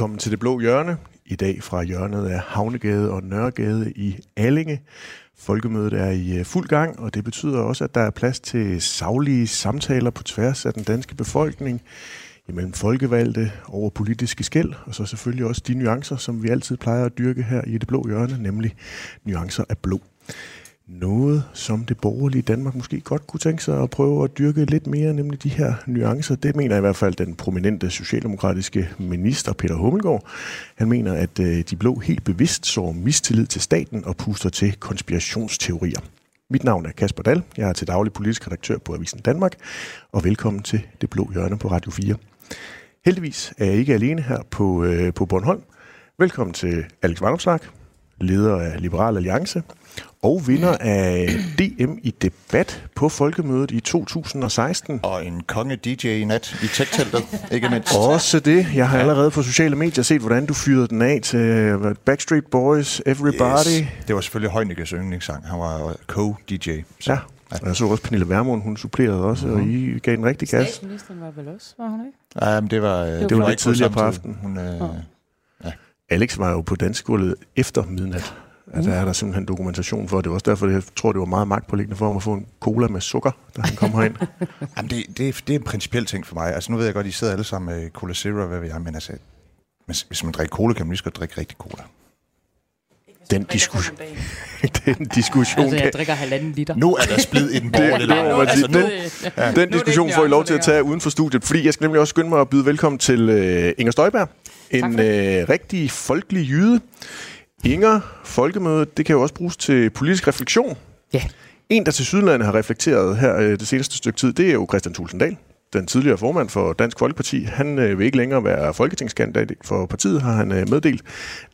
Velkommen til Det Blå Hjørne. I dag fra hjørnet af Havnegade og Nørregade i Allinge. Folkemødet er i øh, fuld gang, og det betyder også, at der er plads til savlige samtaler på tværs af den danske befolkning, imellem folkevalgte over politiske skæld, og så selvfølgelig også de nuancer, som vi altid plejer at dyrke her i Det Blå Hjørne, nemlig nuancer af blå. Noget, som det borgerlige Danmark måske godt kunne tænke sig at prøve at dyrke lidt mere, nemlig de her nuancer. Det mener i hvert fald den prominente socialdemokratiske minister Peter Hummelgaard. Han mener, at øh, de blå helt bevidst så mistillid til staten og puster til konspirationsteorier. Mit navn er Kasper Dahl. Jeg er til daglig politisk redaktør på Avisen Danmark, og velkommen til Det Blå Hjørne på Radio 4. Heldigvis er jeg ikke alene her på, øh, på Bornholm. Velkommen til Alex Vandopslag, leder af Liberal Alliance, og vinder af DM i debat på Folkemødet i 2016. Og en konge-DJ i nat i tech-teltet, ikke mindst. Også det. Jeg har allerede på sociale medier set, hvordan du fyrede den af til øh, Backstreet Boys, Everybody. Yes. Det var selvfølgelig Højnikkes yndlingssang. Han var co-DJ. Så. Ja. Og jeg så også Pernille Vermund, hun supplerede også, mm-hmm. og I gav en rigtig gas. Statsministeren var vel også, var hun ikke? Ja, men det var, det, det var, var lidt tidligere på aftenen. Hun, øh, oh. ja. Alex var jo på dansegulvet efter midnat. Altså er der simpelthen dokumentation for, det var også derfor, jeg tror, det var meget magtpåliggende for ham at få en cola med sukker, da han kom herind. Jamen, det, det, det er en principiel ting for mig. Altså nu ved jeg godt, I sidder alle sammen med Cola Zero, hvad ved jeg, men altså, hvis man drikker cola, kan man lige så drikke rigtig cola. Den, diskus- den diskussion... Altså, jeg drikker halvanden liter. Nu er der splid i den borgerlige altså, den, ja. den diskussion får I lov til at tage uden for studiet, fordi jeg skal nemlig også skynde mig at byde velkommen til uh, Inger Støjberg. En uh, rigtig folkelig jyde. Inger, folkemødet, det kan jo også bruges til politisk refleksion. Ja. En, der til Sydlandet har reflekteret her øh, det seneste stykke tid, det er jo Christian Tulsendal, den tidligere formand for Dansk Folkeparti. Han øh, vil ikke længere være folketingskandidat for partiet, har han øh, meddelt.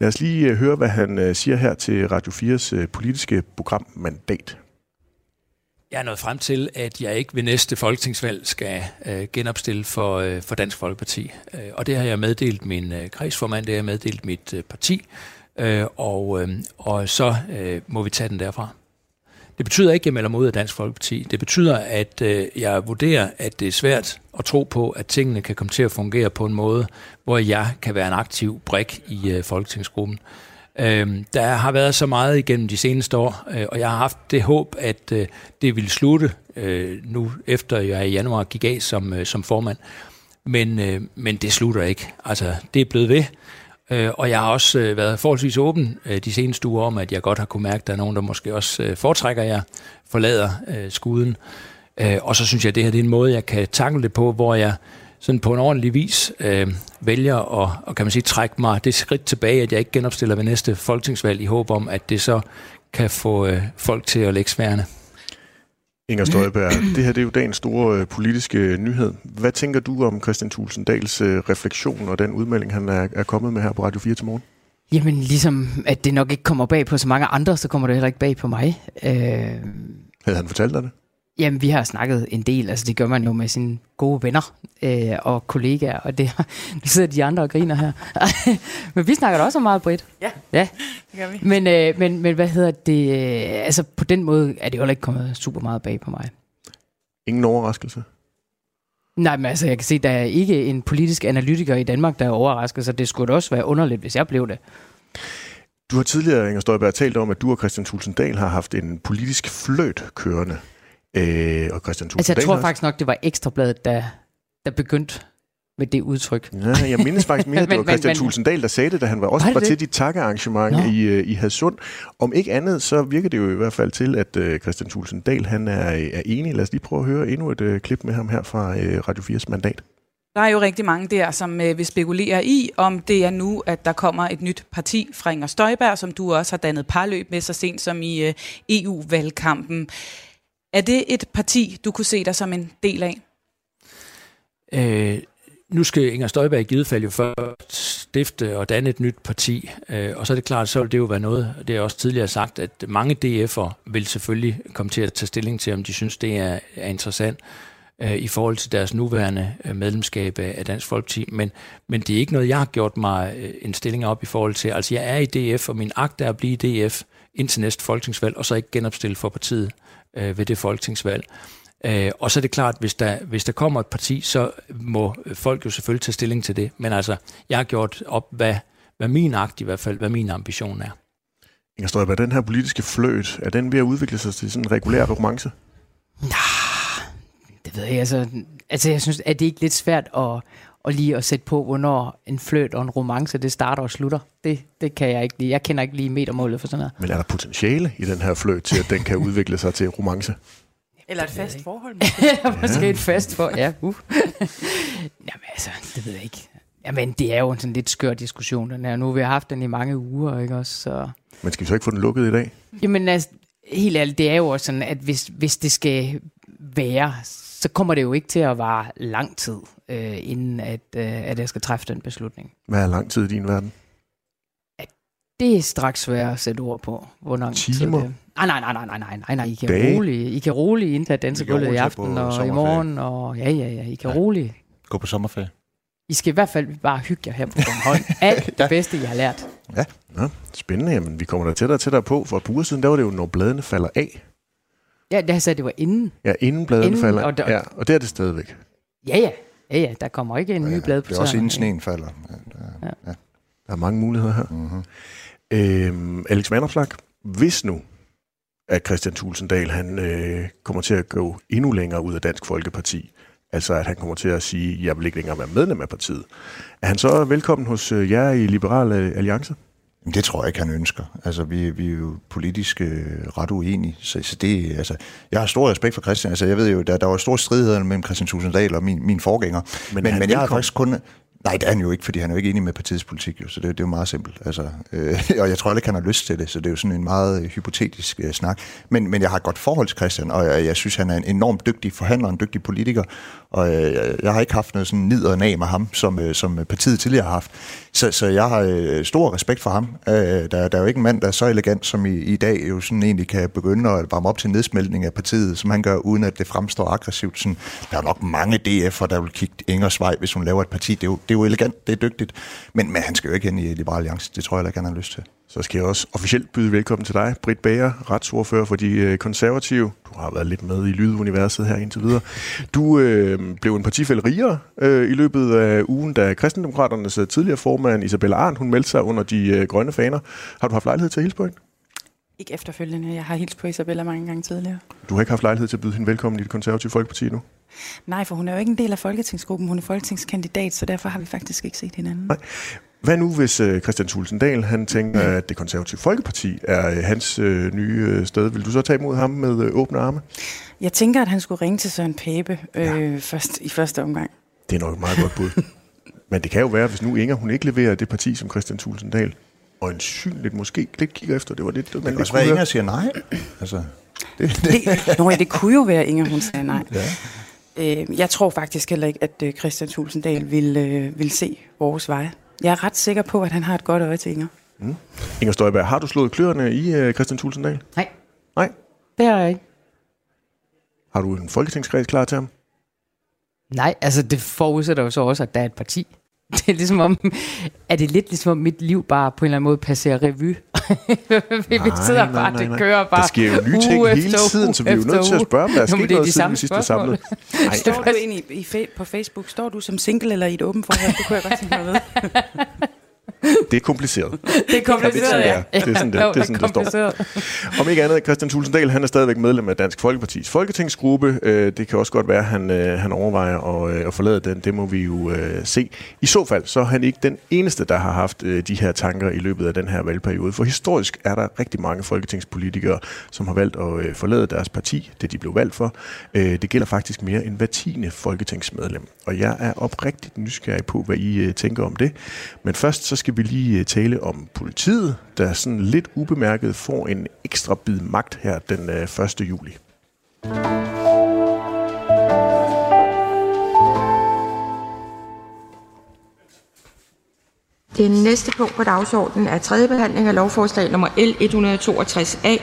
Lad os lige øh, høre, hvad han øh, siger her til Radio 4's øh, politiske program Mandat. Jeg er nået frem til, at jeg ikke ved næste folketingsvalg skal øh, genopstille for, øh, for Dansk Folkeparti. Øh, og det har jeg meddelt min øh, kredsformand, det har jeg meddelt mit øh, parti, øh, og, øh, og så øh, må vi tage den derfra. Det betyder ikke, at jeg melder mig ud af Dansk Folkeparti. Det betyder, at øh, jeg vurderer, at det er svært at tro på, at tingene kan komme til at fungere på en måde, hvor jeg kan være en aktiv brik i øh, Folketingsgruppen. Øh, der har været så meget igennem de seneste år, øh, og jeg har haft det håb, at øh, det ville slutte øh, nu, efter jeg i januar gik af som, øh, som formand. Men, øh, men det slutter ikke. Altså, det er blevet ved. Øh, og jeg har også øh, været forholdsvis åben øh, de seneste uger om, at jeg godt har kunne mærke, at der er nogen, der måske også øh, foretrækker, at jeg forlader øh, skuden. Øh, og så synes jeg, at det her det er en måde, jeg kan takle det på, hvor jeg sådan på en ordentlig vis øh, vælger at og kan man sige, trække mig det skridt tilbage, at jeg ikke genopstiller ved næste folketingsvalg i håb om, at det så kan få øh, folk til at lægge sværene. Inger Støjberg, det her det er jo dagens store øh, politiske nyhed. Hvad tænker du om Christian Tulsendals øh, refleksion og den udmelding, han er, er kommet med her på Radio 4 til morgen? Jamen ligesom, at det nok ikke kommer bag på så mange andre, så kommer det heller ikke bag på mig. Øh... Havde han fortalt dig det? Jamen, vi har snakket en del. Altså, det gør man jo med sine gode venner øh, og kollegaer, og det, nu sidder de andre og griner her. men vi snakker da også meget bredt. Ja, ja, det gør vi. Men, øh, men, men hvad hedder det? Øh, altså, på den måde er det jo ikke kommet super meget bag på mig. Ingen overraskelse? Nej, men altså, jeg kan se, der er ikke en politisk analytiker i Danmark, der er overrasket, så det skulle også være underligt, hvis jeg blev det. Du har tidligere, Inger Støjberg, talt om, at du og Christian Tulsendal har haft en politisk fløjt kørende. Øh, og Christian Altså, jeg tror faktisk nok, det var Ekstrabladet, der, der begyndte med det udtryk. Ja, jeg mindes faktisk mere, at det var Christian Tulsendal, der sagde det, da han var også var, var til dit takkearrangement i, øh, i Hadsund. Om ikke andet, så virker det jo i hvert fald til, at uh, Christian Tulsendal han er, er enig. Lad os lige prøve at høre endnu et uh, klip med ham her fra uh, Radio 4's mandat. Der er jo rigtig mange der, som uh, vil spekulere i, om det er nu, at der kommer et nyt parti fra Inger Støjberg, som du også har dannet parløb med så sent som i uh, EU-valgkampen. Er det et parti, du kunne se dig som en del af? Øh, nu skal Inger Støjberg i givet fald jo først stifte og danne et nyt parti, øh, og så er det klart, så vil det jo være noget, det er også tidligere sagt, at mange DF'er vil selvfølgelig komme til at tage stilling til, om de synes, det er, er interessant øh, i forhold til deres nuværende øh, medlemskab af Dansk Folkeparti, men, men det er ikke noget, jeg har gjort mig øh, en stilling op i forhold til. Altså jeg er i DF, og min agt er at blive DF indtil næste folketingsvalg, og så ikke genopstille for partiet øh, ved det folketingsvalg. Øh, og så er det klart, hvis der, hvis der kommer et parti, så må folk jo selvfølgelig tage stilling til det. Men altså, jeg har gjort op, hvad, hvad min akt i hvert fald, hvad min ambition er. Inger Støjberg, den her politiske fløjt, er den ved at udvikle sig til sådan en regulær romance? Nah, det ved jeg altså. Altså, jeg synes, at det ikke lidt svært at, at lige at sætte på, hvornår en fløjt og en romance, det starter og slutter. Det, det kan jeg ikke lige. Jeg kender ikke lige metermålet for sådan noget. Men er der potentiale i den her fløjt til, at den kan udvikle sig til romance? Eller et fast forhold. ja, måske et fast for, ja. Uh. Jamen altså, det ved jeg ikke. Jamen, det er jo en sådan lidt skør diskussion, den her. Nu har vi haft den i mange uger, ikke også? Så... Men skal vi så ikke få den lukket i dag? Jamen altså, helt ærligt, det er jo også sådan, at hvis, hvis det skal være, så kommer det jo ikke til at vare lang tid, øh, inden at, øh, at jeg skal træffe den beslutning. Hvad er lang tid i din verden? Det er straks svært at sætte ord på, hvor lang tid Timer? det Nej, nej, nej, nej, nej, nej, nej, nej, I kan Dage? roligt, I kan roligt indtage dansegulvet i aften og i morgen, og ja, ja, ja, I kan Ja. roligt. Gå på sommerferie. I skal i hvert fald bare hygge jer her på Bornholm. Alt det bedste, I har lært. Nå, spændende. Jamen, vi kommer da tættere og tættere på. For et par uger siden, der var det jo, når bladene falder af. Ja, jeg sagde, det var inden. Ja, inden bladene Inden, falder og der- Ja, og det er det stadigvæk. Ja, ja. Ja, ja, der kommer ikke en ny blad på Det er også inden sneen falder. Der er mange muligheder her. Mm-hmm. Øhm, Alex Vanopslag, hvis nu, at Christian Tulsendal, han øh, kommer til at gå endnu længere ud af Dansk Folkeparti, altså at han kommer til at sige, jeg vil ikke længere være medlem af partiet, er han så velkommen hos øh, jer i Liberal øh, Alliance? Jamen, det tror jeg ikke, han ønsker. Altså, vi, vi er jo politisk øh, ret uenige. Så, så det, altså, jeg har stor respekt for Christian. Altså, jeg ved jo, der, der var store stridigheder mellem Christian Tulsendal og min, min forgænger. Men Men, men, jeg har faktisk kun... Nej, det er han jo ikke, fordi han er jo ikke enig med partiets politik, jo, så det, det er jo meget simpelt. Altså, øh, og jeg tror heller ikke, han har lyst til det, så det er jo sådan en meget øh, hypotetisk øh, snak. Men, men jeg har et godt forhold til Christian, og jeg, jeg synes, han er en enormt dygtig forhandler, en dygtig politiker, og øh, jeg- jeg har ikke haft noget sådan nid og nag med ham, som, øh, som partiet tidligere har haft. Så, så jeg har øh, stor respekt for ham. Øh, der, der er jo ikke en mand, der er så elegant, som i, i dag jo sådan egentlig kan begynde at varme op til nedsmeltning af partiet, som han gør, uden at det fremstår aggressivt. Sådan, der er nok mange DF'er, der vil kigge Ingers vej, hvis hun laver et parti. Det er jo, det jo elegant, det er dygtigt. Men, men han skal jo ikke hen i Liberal Alliance. Det tror jeg ikke, han har lyst til. Så skal jeg også officielt byde velkommen til dig, Britt Bager, retsordfører for de øh, konservative. Du har været lidt med i lyduniverset her indtil videre. Du øh, blev en partifælde rigere øh, i løbet af ugen, da Kristendemokraternes øh, tidligere formand Isabella Arndt, hun meldte sig under de øh, grønne faner. Har du haft lejlighed til at hilse på hende? Ikke efterfølgende. Jeg har hilst på Isabella mange gange tidligere. Du har ikke haft lejlighed til at byde hende velkommen i det konservative folkeparti nu? Nej, for hun er jo ikke en del af folketingsgruppen. Hun er folketingskandidat, så derfor har vi faktisk ikke set hinanden. Nej. Hvad nu, hvis øh, Christian Tulsendal han tænker, at det konservative folkeparti er øh, hans øh, nye øh, sted? Vil du så tage imod ham med øh, åbne arme? Jeg tænker, at han skulle ringe til Søren Pape øh, ja. først, i første omgang. Det er nok et meget godt bud. Men det kan jo være, hvis nu Inger hun ikke leverer det parti som Christian Tulsendal, og en synligt måske lidt kigger efter, det var lidt, man Det kan også være. Inger siger nej. Altså, det, det. Det, nå ja, det kunne jo være, Inger hun sagde nej. Ja. Øh, jeg tror faktisk heller ikke, at øh, Christian Tulsendal vil, øh, vil se vores veje. Jeg er ret sikker på, at han har et godt øje til Inger. Inger Støjberg, har du slået kløerne i øh, Christian Tulsendal? Nej, Nej. det har jeg ikke. Har du en folketingskreds klar til ham? Nej, altså det forudsætter jo så også, at der er et parti. Det er ligesom om, er det lidt ligesom om mit liv bare på en eller anden måde passerer revy. vi Nej, sidder nej, bare, nej, det nej. kører bare Der sker jo nye ting uge hele tiden, så vi er jo nødt til at spørge, om der er Nå, men sket det er noget de siden samme vi sidst var spørgsmål. samlet. Nej, Står du egentlig i, i, på Facebook? Står du som single eller i et åbent forhold? Det kunne jeg godt tænke mig at vide. det er kompliceret. Det er kompliceret, Ja, det er sådan, det- Jo, det er sådan, det står. Om ikke andet, Christian Tulsendal, han er stadigvæk medlem af Dansk Folkepartis folketingsgruppe. Øh, Det kan også godt være, at han, øh, han overvejer at, øh, at forlade den. Det må vi jo se. I så fald, så er han ikke den eneste, der har haft de her tanker i løbet af den her valgperiode. For historisk er der rigtig mange folketingspolitikere, som har valgt at forlade deres parti, det de blev valgt for. Det gælder faktisk mere end hver tiende folketingsmedlem. Og jeg er oprigtigt nysgerrig på, hvad I tænker om det. Men først så skal vi lige øh, tale om politiet, der sådan lidt ubemærket får en ekstra bid magt her den øh, 1. juli. Det næste punkt på dagsordenen er tredje behandling af lovforslag nummer L 162A.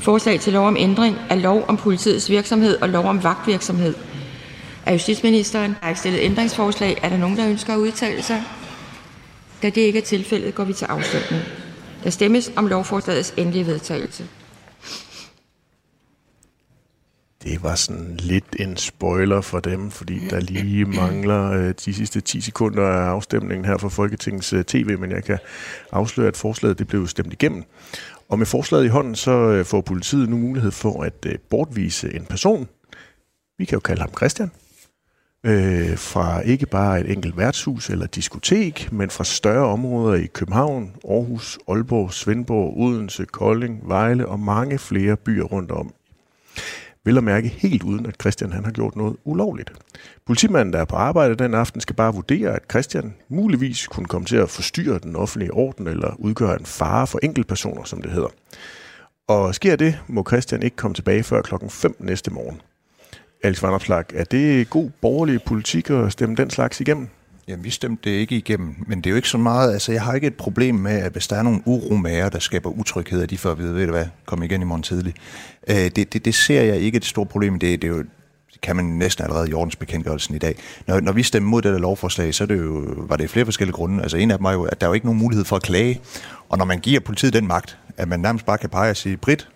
Forslag til lov om ændring af lov om politiets virksomhed og lov om vagtvirksomhed. Af justitsministeren har er ikke stillet ændringsforslag. Er der nogen, der ønsker at udtale sig? Da det ikke er tilfældet, går vi til afstemning. Der stemmes om lovforslagets endelige vedtagelse. Det var sådan lidt en spoiler for dem, fordi der lige mangler øh, de sidste 10 sekunder af afstemningen her for Folketingets øh, tv, men jeg kan afsløre, at forslaget det blev stemt igennem. Og med forslaget i hånden, så øh, får politiet nu mulighed for at øh, bortvise en person. Vi kan jo kalde ham Christian. Øh, fra ikke bare et enkelt værtshus eller diskotek, men fra større områder i København, Aarhus, Aalborg, Svendborg, Odense, Kolding, Vejle og mange flere byer rundt om Vel at mærke helt uden, at Christian han har gjort noget ulovligt. Politimanden, der er på arbejde den aften, skal bare vurdere, at Christian muligvis kunne komme til at forstyrre den offentlige orden eller udgøre en fare for enkeltpersoner, som det hedder. Og sker det, må Christian ikke komme tilbage før klokken 5 næste morgen. Alex Vanderplag, er det god borgerlig politik at stemme den slags igennem? Jamen, vi stemte det ikke igennem, men det er jo ikke så meget, altså jeg har ikke et problem med, at hvis der er nogle uromager, der skaber utryghed, at de får at vide, ved du hvad, kom igen i morgen tidlig. Øh, det, det, det ser jeg ikke et stort problem, det, det er jo kan man næsten allerede i ordensbekendtgørelsen i dag. Når, når vi stemmer mod dette lovforslag, så er det jo, var det flere forskellige grunde. Altså en af dem er jo, at der er jo ikke nogen mulighed for at klage. Og når man giver politiet den magt, at man nærmest bare kan pege og sige, Brit,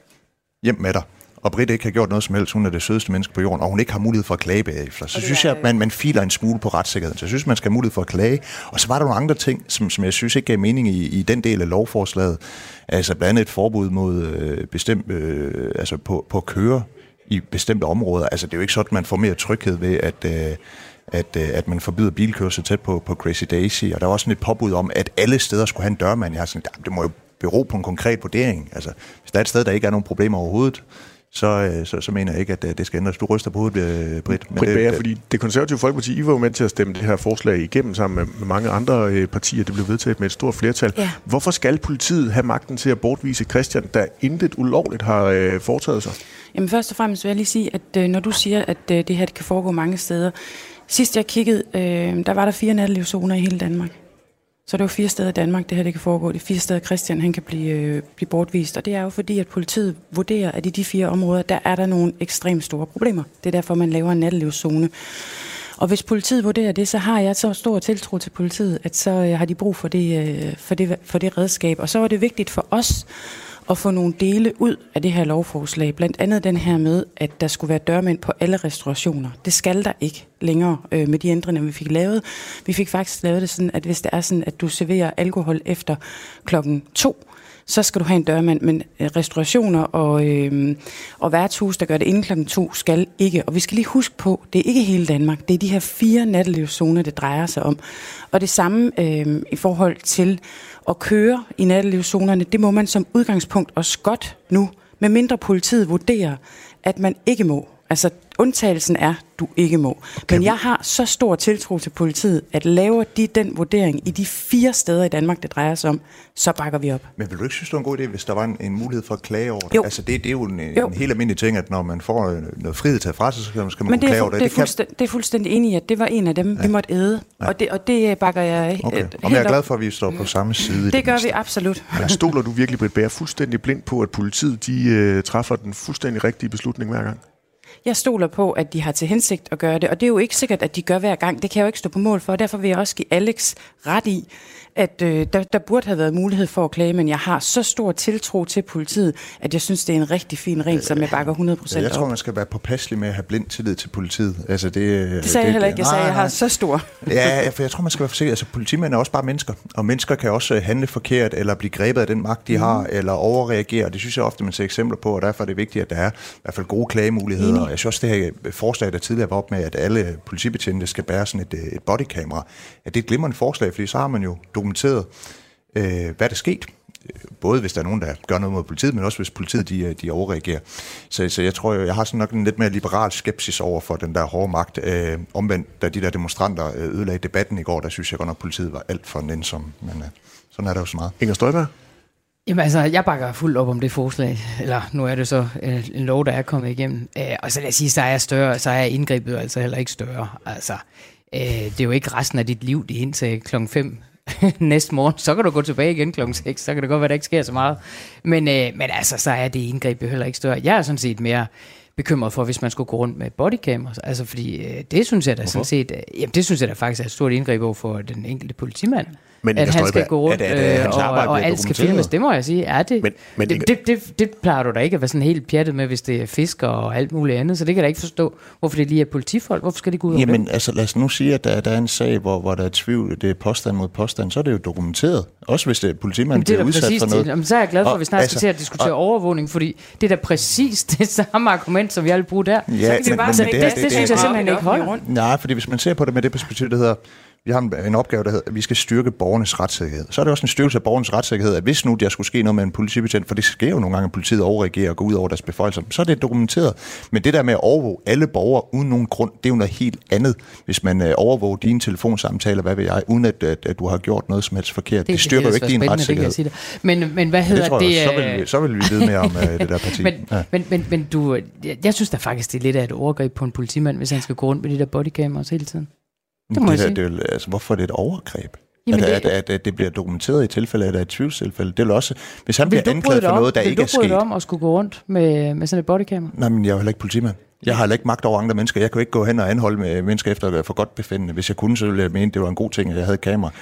hjem med dig og Britt ikke har gjort noget som helst, hun er det sødeste menneske på jorden, og hun ikke har mulighed for at klage bagefter, så synes jeg, at man, man filer en smule på retssikkerheden. Så jeg synes, man skal have mulighed for at klage. Og så var der nogle andre ting, som, som jeg synes ikke gav mening i, i den del af lovforslaget. Altså blandt andet et forbud mod øh, bestemt, øh, altså på, på at køre i bestemte områder. Altså det er jo ikke sådan, at man får mere tryghed ved, at... Øh, at, øh, at man forbyder bilkørsel tæt på, på Crazy Daisy, og der var også sådan et påbud om, at alle steder skulle have en dørmand. Jeg har sådan, det må jo bero på en konkret vurdering. Altså, hvis der er et sted, der ikke er nogen problemer overhovedet, så, øh, så, så mener jeg ikke, at øh, det skal ændres. Du ryster på hovedet, øh, Britt. Men Britt Bager, fordi det konservative Folkeparti, I var jo med til at stemme det her forslag igennem sammen med, med mange andre partier. Det blev vedtaget med et stort flertal. Ja. Hvorfor skal politiet have magten til at bortvise Christian, der intet ulovligt har øh, foretaget sig? Jamen først og fremmest vil jeg lige sige, at øh, når du siger, at øh, det her det kan foregå mange steder. Sidst jeg kiggede, øh, der var der fire nattelivszoner i hele Danmark. Så det er jo fire steder i Danmark, det her det kan foregå. Det er fire steder, Christian han kan blive, øh, blive bortvist. Og det er jo fordi, at politiet vurderer, at i de fire områder, der er der nogle ekstremt store problemer. Det er derfor, man laver en nattelivszone. Og hvis politiet vurderer det, så har jeg så stor tiltro til politiet, at så øh, har de brug for det, øh, for, det, for det redskab. Og så var det vigtigt for os at få nogle dele ud af det her lovforslag. Blandt andet den her med, at der skulle være dørmænd på alle restaurationer. Det skal der ikke længere øh, med de ændringer, vi fik lavet. Vi fik faktisk lavet det sådan, at hvis det er sådan, at du serverer alkohol efter klokken to, så skal du have en dørmand, men øh, restaurationer og, øh, og værtshus, der gør det inden klokken to, skal ikke. Og vi skal lige huske på, det er ikke hele Danmark, det er de her fire nattelivszoner, det drejer sig om. Og det samme øh, i forhold til at køre i nattelivszonerne, det må man som udgangspunkt også godt nu, med mindre politiet vurderer, at man ikke må. Altså, undtagelsen er, du ikke må. Okay. Men jeg har så stor tiltro til politiet, at laver de den vurdering i de fire steder i Danmark, det drejer sig om, så bakker vi op. Men vil du ikke synes, det var en god idé, hvis der var en, en mulighed for at klage over det? Jo. Altså, det, det er jo en, jo. en helt almindelig ting, at når man får øh, noget frihed til fra sig, så skal man, skal man kunne klage over det. Det er, fuldstændig, kan... det er fuldstændig enig i, at det var en af dem, ja. vi måtte æde. Ja. Og, det, og det bakker jeg okay. helt Og jeg er glad for, at vi står på samme side. Det gør vi absolut. Men stoler du virkelig, Britt Bær, fuldstændig blind på, at politiet de, uh, træffer den fuldstændig rigtige beslutning hver gang? Jeg stoler på, at de har til hensigt at gøre det, og det er jo ikke sikkert, at de gør hver gang. Det kan jeg jo ikke stå på mål for, og derfor vil jeg også give Alex ret i, at øh, der, der burde have været mulighed for at klage, men jeg har så stor tiltro til politiet, at jeg synes, det er en rigtig fin regel, som jeg bakker 100% op. Jeg tror, man skal være påpasselig med at have blind tillid til politiet. Altså, det, det sagde det, jeg heller ikke. Jeg sagde, at jeg har så stor. ja, for jeg tror, man skal være forsigtig. Altså, politimænd er også bare mennesker, og mennesker kan også handle forkert, eller blive grebet af den magt, de mm. har, eller overreagere. Det synes jeg ofte, man ser eksempler på, og derfor er det vigtigt, at der er i hvert fald gode klagemuligheder. Jeg synes også, det her øh, forslag, der tidligere var op med, at alle politibetjente skal bære sådan et, øh, et bodykamera, at det er et glimrende forslag, fordi så har man jo dokumenteret, øh, hvad der skete. Både hvis der er nogen, der gør noget mod politiet, men også hvis politiet de, øh, de overreagerer. Så, så jeg tror, jeg har sådan nok en lidt mere liberal skepsis over for den der hårde magt. Øh, omvendt, da de der demonstranter ødelagde debatten i går, der synes jeg godt nok, at politiet var alt for nænsom. Men øh, sådan er der jo så meget. Inger Støjberg? Jamen altså, jeg bakker fuldt op om det forslag. Eller nu er det så øh, en lov, der er kommet igennem. Øh, og så lad jeg sige, så er, større, så er indgrebet altså heller ikke større. Altså, øh, det er jo ikke resten af dit liv, det er indtil klokken 5 næste morgen, så kan du gå tilbage igen klokken 6, så kan det godt være, der ikke sker så meget. Men, øh, men altså, så er det indgreb jo heller ikke større. Jeg er sådan set mere bekymret for, hvis man skulle gå rundt med bodycam. Altså, fordi øh, det synes jeg da Hvorfor? sådan set, øh, jamen, det synes jeg da faktisk er et stort indgreb over for den enkelte politimand. Men at han skal gå rundt, det- er det øh, hans og, og alt skal filmes. Det må jeg sige. Er det? Men- men det, det, det, det plejer du da ikke at være sådan helt pjattet med, hvis det er fisker og alt muligt andet. Så det kan jeg da ikke forstå, hvorfor det lige er politifolk. Hvorfor skal de gå ud over Jamen, det? altså lad os nu sige, at der, der er en sag, hvor, hvor der er tvivl, det er påstand mod påstand, så er det jo dokumenteret. Også hvis det er politimanden det er bliver udsat præcis for noget. det. Jamen, så er jeg glad for, Og at vi snart skal altså- til at diskutere overvågning, fordi det er da præcis det samme argument, som jeg vil bruge der. Ja, Så kan vi men- bare men sætte det det, det, det- det, det- synes jeg det- simpelthen ikke holder. rundt. Nej, fordi hvis man ser på det med det perspektiv, der hedder, vi har en, en opgave, der hedder, at vi skal styrke borgernes retssikkerhed. Så er det også en styrkelse af borgernes retssikkerhed, at hvis nu der skulle ske noget med en politibetjent, for det sker jo nogle gange, at politiet overreagerer og går ud over deres beføjelser, så er det dokumenteret. Men det der med at overvåge alle borgere uden nogen grund, det er jo noget helt andet, hvis man øh, overvåger dine telefonsamtaler, hvad ved jeg, uden at, at, at du har gjort noget som helst forkert. Det, det styrker jo ikke din Det kan retssikkerhed. sige dig. Men, men hvad Det hedder tror det? jeg, også. så, øh, vil vi, så vil vi vide mere om uh, det der parti. Men, ja. men, men, men du, jeg, jeg synes da faktisk, det er lidt af et overgreb på en politimand, hvis han skal gå rundt med de der bodycameras hele tiden. det må jeg der- sige. det, er altså, hvorfor er det et overgreb? Jamen, at, det- at, at, at det bliver dokumenteret i tilfælde, at der er et tvivlstilfælde. Det er også, hvis han Vil bliver du anklaget for om, noget, der vil ikke du er sket. dig om at skulle gå rundt med, med sådan et bodycamera? Nej, men jeg er jo heller ikke politimand. Jeg har heller ikke magt over andre mennesker. Jeg kan jo ikke gå hen og anholde med mennesker efter for godt befindende. Hvis jeg kunne, så ville jeg mene, det var en god ting, at jeg havde et kamera.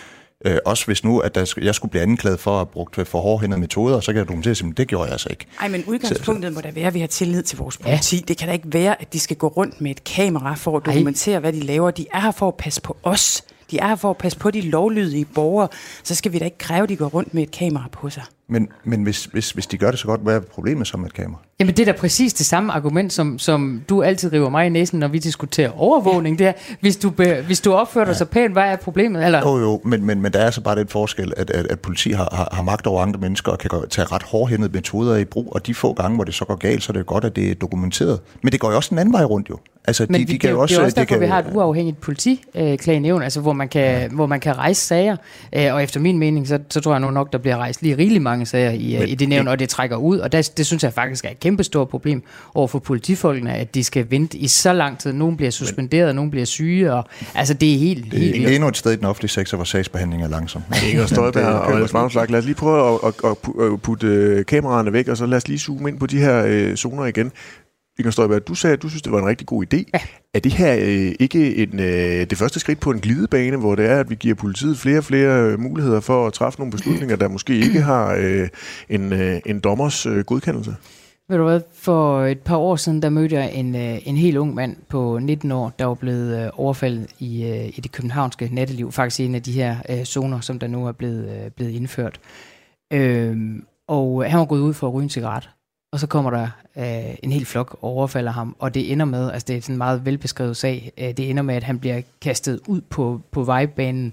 Øh, også hvis nu, at der, jeg skulle blive anklaget for at have brugt for hårdhændede metoder, så kan jeg dokumentere, at det gjorde jeg altså ikke. Ej, men udgangspunktet må da være, at vi har tillid til vores politi. Ja. Det kan da ikke være, at de skal gå rundt med et kamera for at Ej. dokumentere, hvad de laver. De er her for at passe på os. De er her for at passe på de lovlydige borgere. Så skal vi da ikke kræve, at de går rundt med et kamera på sig. Men, men hvis, hvis, hvis de gør det så godt, hvad er problemet så med et kamera? Jamen det er da præcis det samme argument, som, som du altid river mig i næsen, når vi diskuterer overvågning. Det er, hvis du, be, hvis du opfører dig så pænt, hvad er problemet? Eller, Jo, jo, men, men, men der er så bare den forskel, at, at, at politi har, har, har magt over andre mennesker og kan tage ret hårdhændede metoder i brug, og de få gange, hvor det så går galt, så er det godt, at det er dokumenteret. Men det går jo også den anden vej rundt jo. Altså, Men de, vi, de kan det, jo også, det er også derfor, kan, vi har et uafhængigt politiklagenævn, altså hvor man kan, ja. hvor man kan rejse sager. Øh, og efter min mening, så, så tror jeg nu nok, der bliver rejst lige rigeligt mange sager i, Men i det nævn, og det trækker ud. Og det, det synes jeg faktisk er et kæmpestort problem over for politifolkene, at de skal vente i så lang tid. Nogle bliver suspenderet, nogle bliver syge, og altså det er helt, det helt er vildt. endnu et sted i den offentlige sektor, hvor sagsbehandling er langsom. Inger Støjberg Det og Alex Vanopslagh, lad os lige prøve at, at, at putte øh, kameraerne væk, og så lad os lige zoome ind på de her øh, zoner igen. Inger Støjberg, du sagde, at du synes, det var en rigtig god idé. Ja. Er det her øh, ikke en, øh, det første skridt på en glidebane, hvor det er, at vi giver politiet flere og flere øh, muligheder for at træffe nogle beslutninger, der måske ikke har øh, en, øh, en dommers øh, godkendelse? Ved du hvad, for et par år siden, der mødte jeg en, øh, en helt ung mand på 19 år, der var blevet øh, overfaldet i, øh, i det københavnske natteliv. Faktisk i en af de her øh, zoner, som der nu er blevet, øh, blevet indført. Øhm, og han var gået ud for at ryge en cigaret. Og så kommer der øh, en hel flok og overfalder ham, og det ender med, altså det er sådan en meget velbeskrevet sag, øh, det ender med, at han bliver kastet ud på, på vejbanen,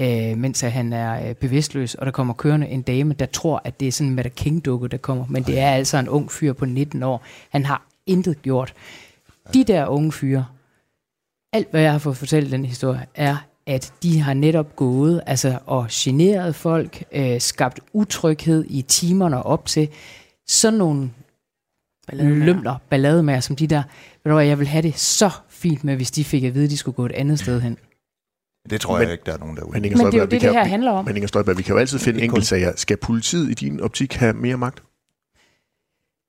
øh, mens han er øh, bevidstløs, og der kommer kørende en dame, der tror, at det er sådan en Mette King-dukke, der kommer, men det er altså en ung fyr på 19 år. Han har intet gjort. De der unge fyre, alt hvad jeg har fået fortalt den historie, er, at de har netop gået altså, og generet folk, øh, skabt utryghed i timerne op til sådan nogle Ballademager. lømler, ballademager som de der. Ved du hvad, jeg vil have det så fint med, hvis de fik at vide, at de skulle gå et andet sted hen. Det tror Men- jeg ikke, der er nogen derude. Men Inger Men det er jo Støjberg, det, det kan, her handler om. men Inger Støjberg, vi kan jo altid finde enkeltsager. Skal politiet i din optik have mere magt?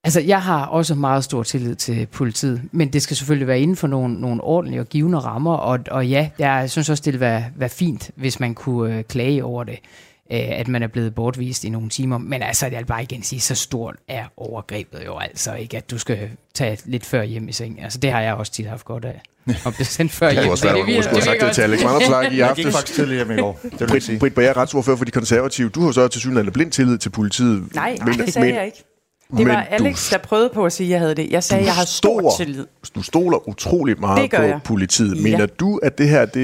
Altså, jeg har også meget stor tillid til politiet, men det skal selvfølgelig være inden for nogle, nogle ordentlige og givende rammer, og, og ja, jeg synes også, det ville være, være fint, hvis man kunne øh, klage over det, at man er blevet bortvist i nogle timer. Men altså, jeg vil bare igen sige, så stort er overgrebet jo altså ikke, at du skal tage lidt før hjem i seng. Altså, det har jeg også tit haft godt af. Og blive sendt før hjem. Du har svært Det at virker- skulle have sagt det til også- Alex Vanopslagh i Jeg gik faktisk tidligere hjem i går. Det vil jeg Britt. Britt Bager, retsordfører for de konservative. Du har så til synligheden blind tillid til politiet. Nej, Men- det sagde men- jeg ikke. Men Det var du- Alex, der prøvede på at sige, at jeg havde det. Jeg sagde, at jeg har stor tillid. Du stoler utrolig meget på jeg. politiet. Ja. Mener du, at det her, det,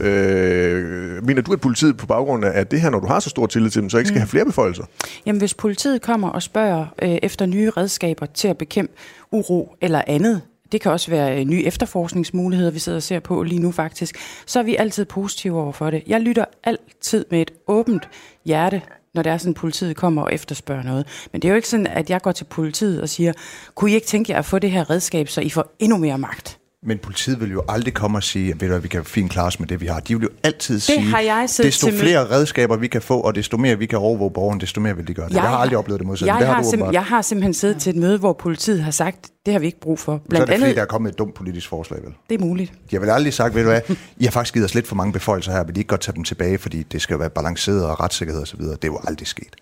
øh, mener du, at politiet på baggrund af det her, når du har så stor tillid til dem, så ikke skal have flere beføjelser? Jamen, hvis politiet kommer og spørger øh, efter nye redskaber til at bekæmpe uro eller andet, det kan også være øh, nye efterforskningsmuligheder, vi sidder og ser på lige nu faktisk, så er vi altid positive over for det. Jeg lytter altid med et åbent hjerte, når det er sådan, at politiet kommer og efterspørger noget. Men det er jo ikke sådan, at jeg går til politiet og siger, kunne I ikke tænke jer at få det her redskab, så I får endnu mere magt? Men politiet vil jo aldrig komme og sige, at ved du, hvad, vi kan fint klare os med det, vi har. De vil jo altid det sige, har jeg desto til flere redskaber vi kan få, og desto mere vi kan overvåge borgeren, desto mere vil de gøre det. Jeg, jeg har aldrig oplevet det modsatte. Jeg, det har har sim- jeg har simpelthen siddet til et møde, hvor politiet har sagt, det har vi ikke brug for. Så er Blandt det fordi, der er kommet et dumt politisk forslag, vel? det er muligt. Har vel aldrig sagt, ved du hvad, I har faktisk givet os lidt for mange beføjelser her, vil I ikke godt tage dem tilbage, fordi det skal være balanceret og retssikkerhed osv. Det er jo aldrig sket.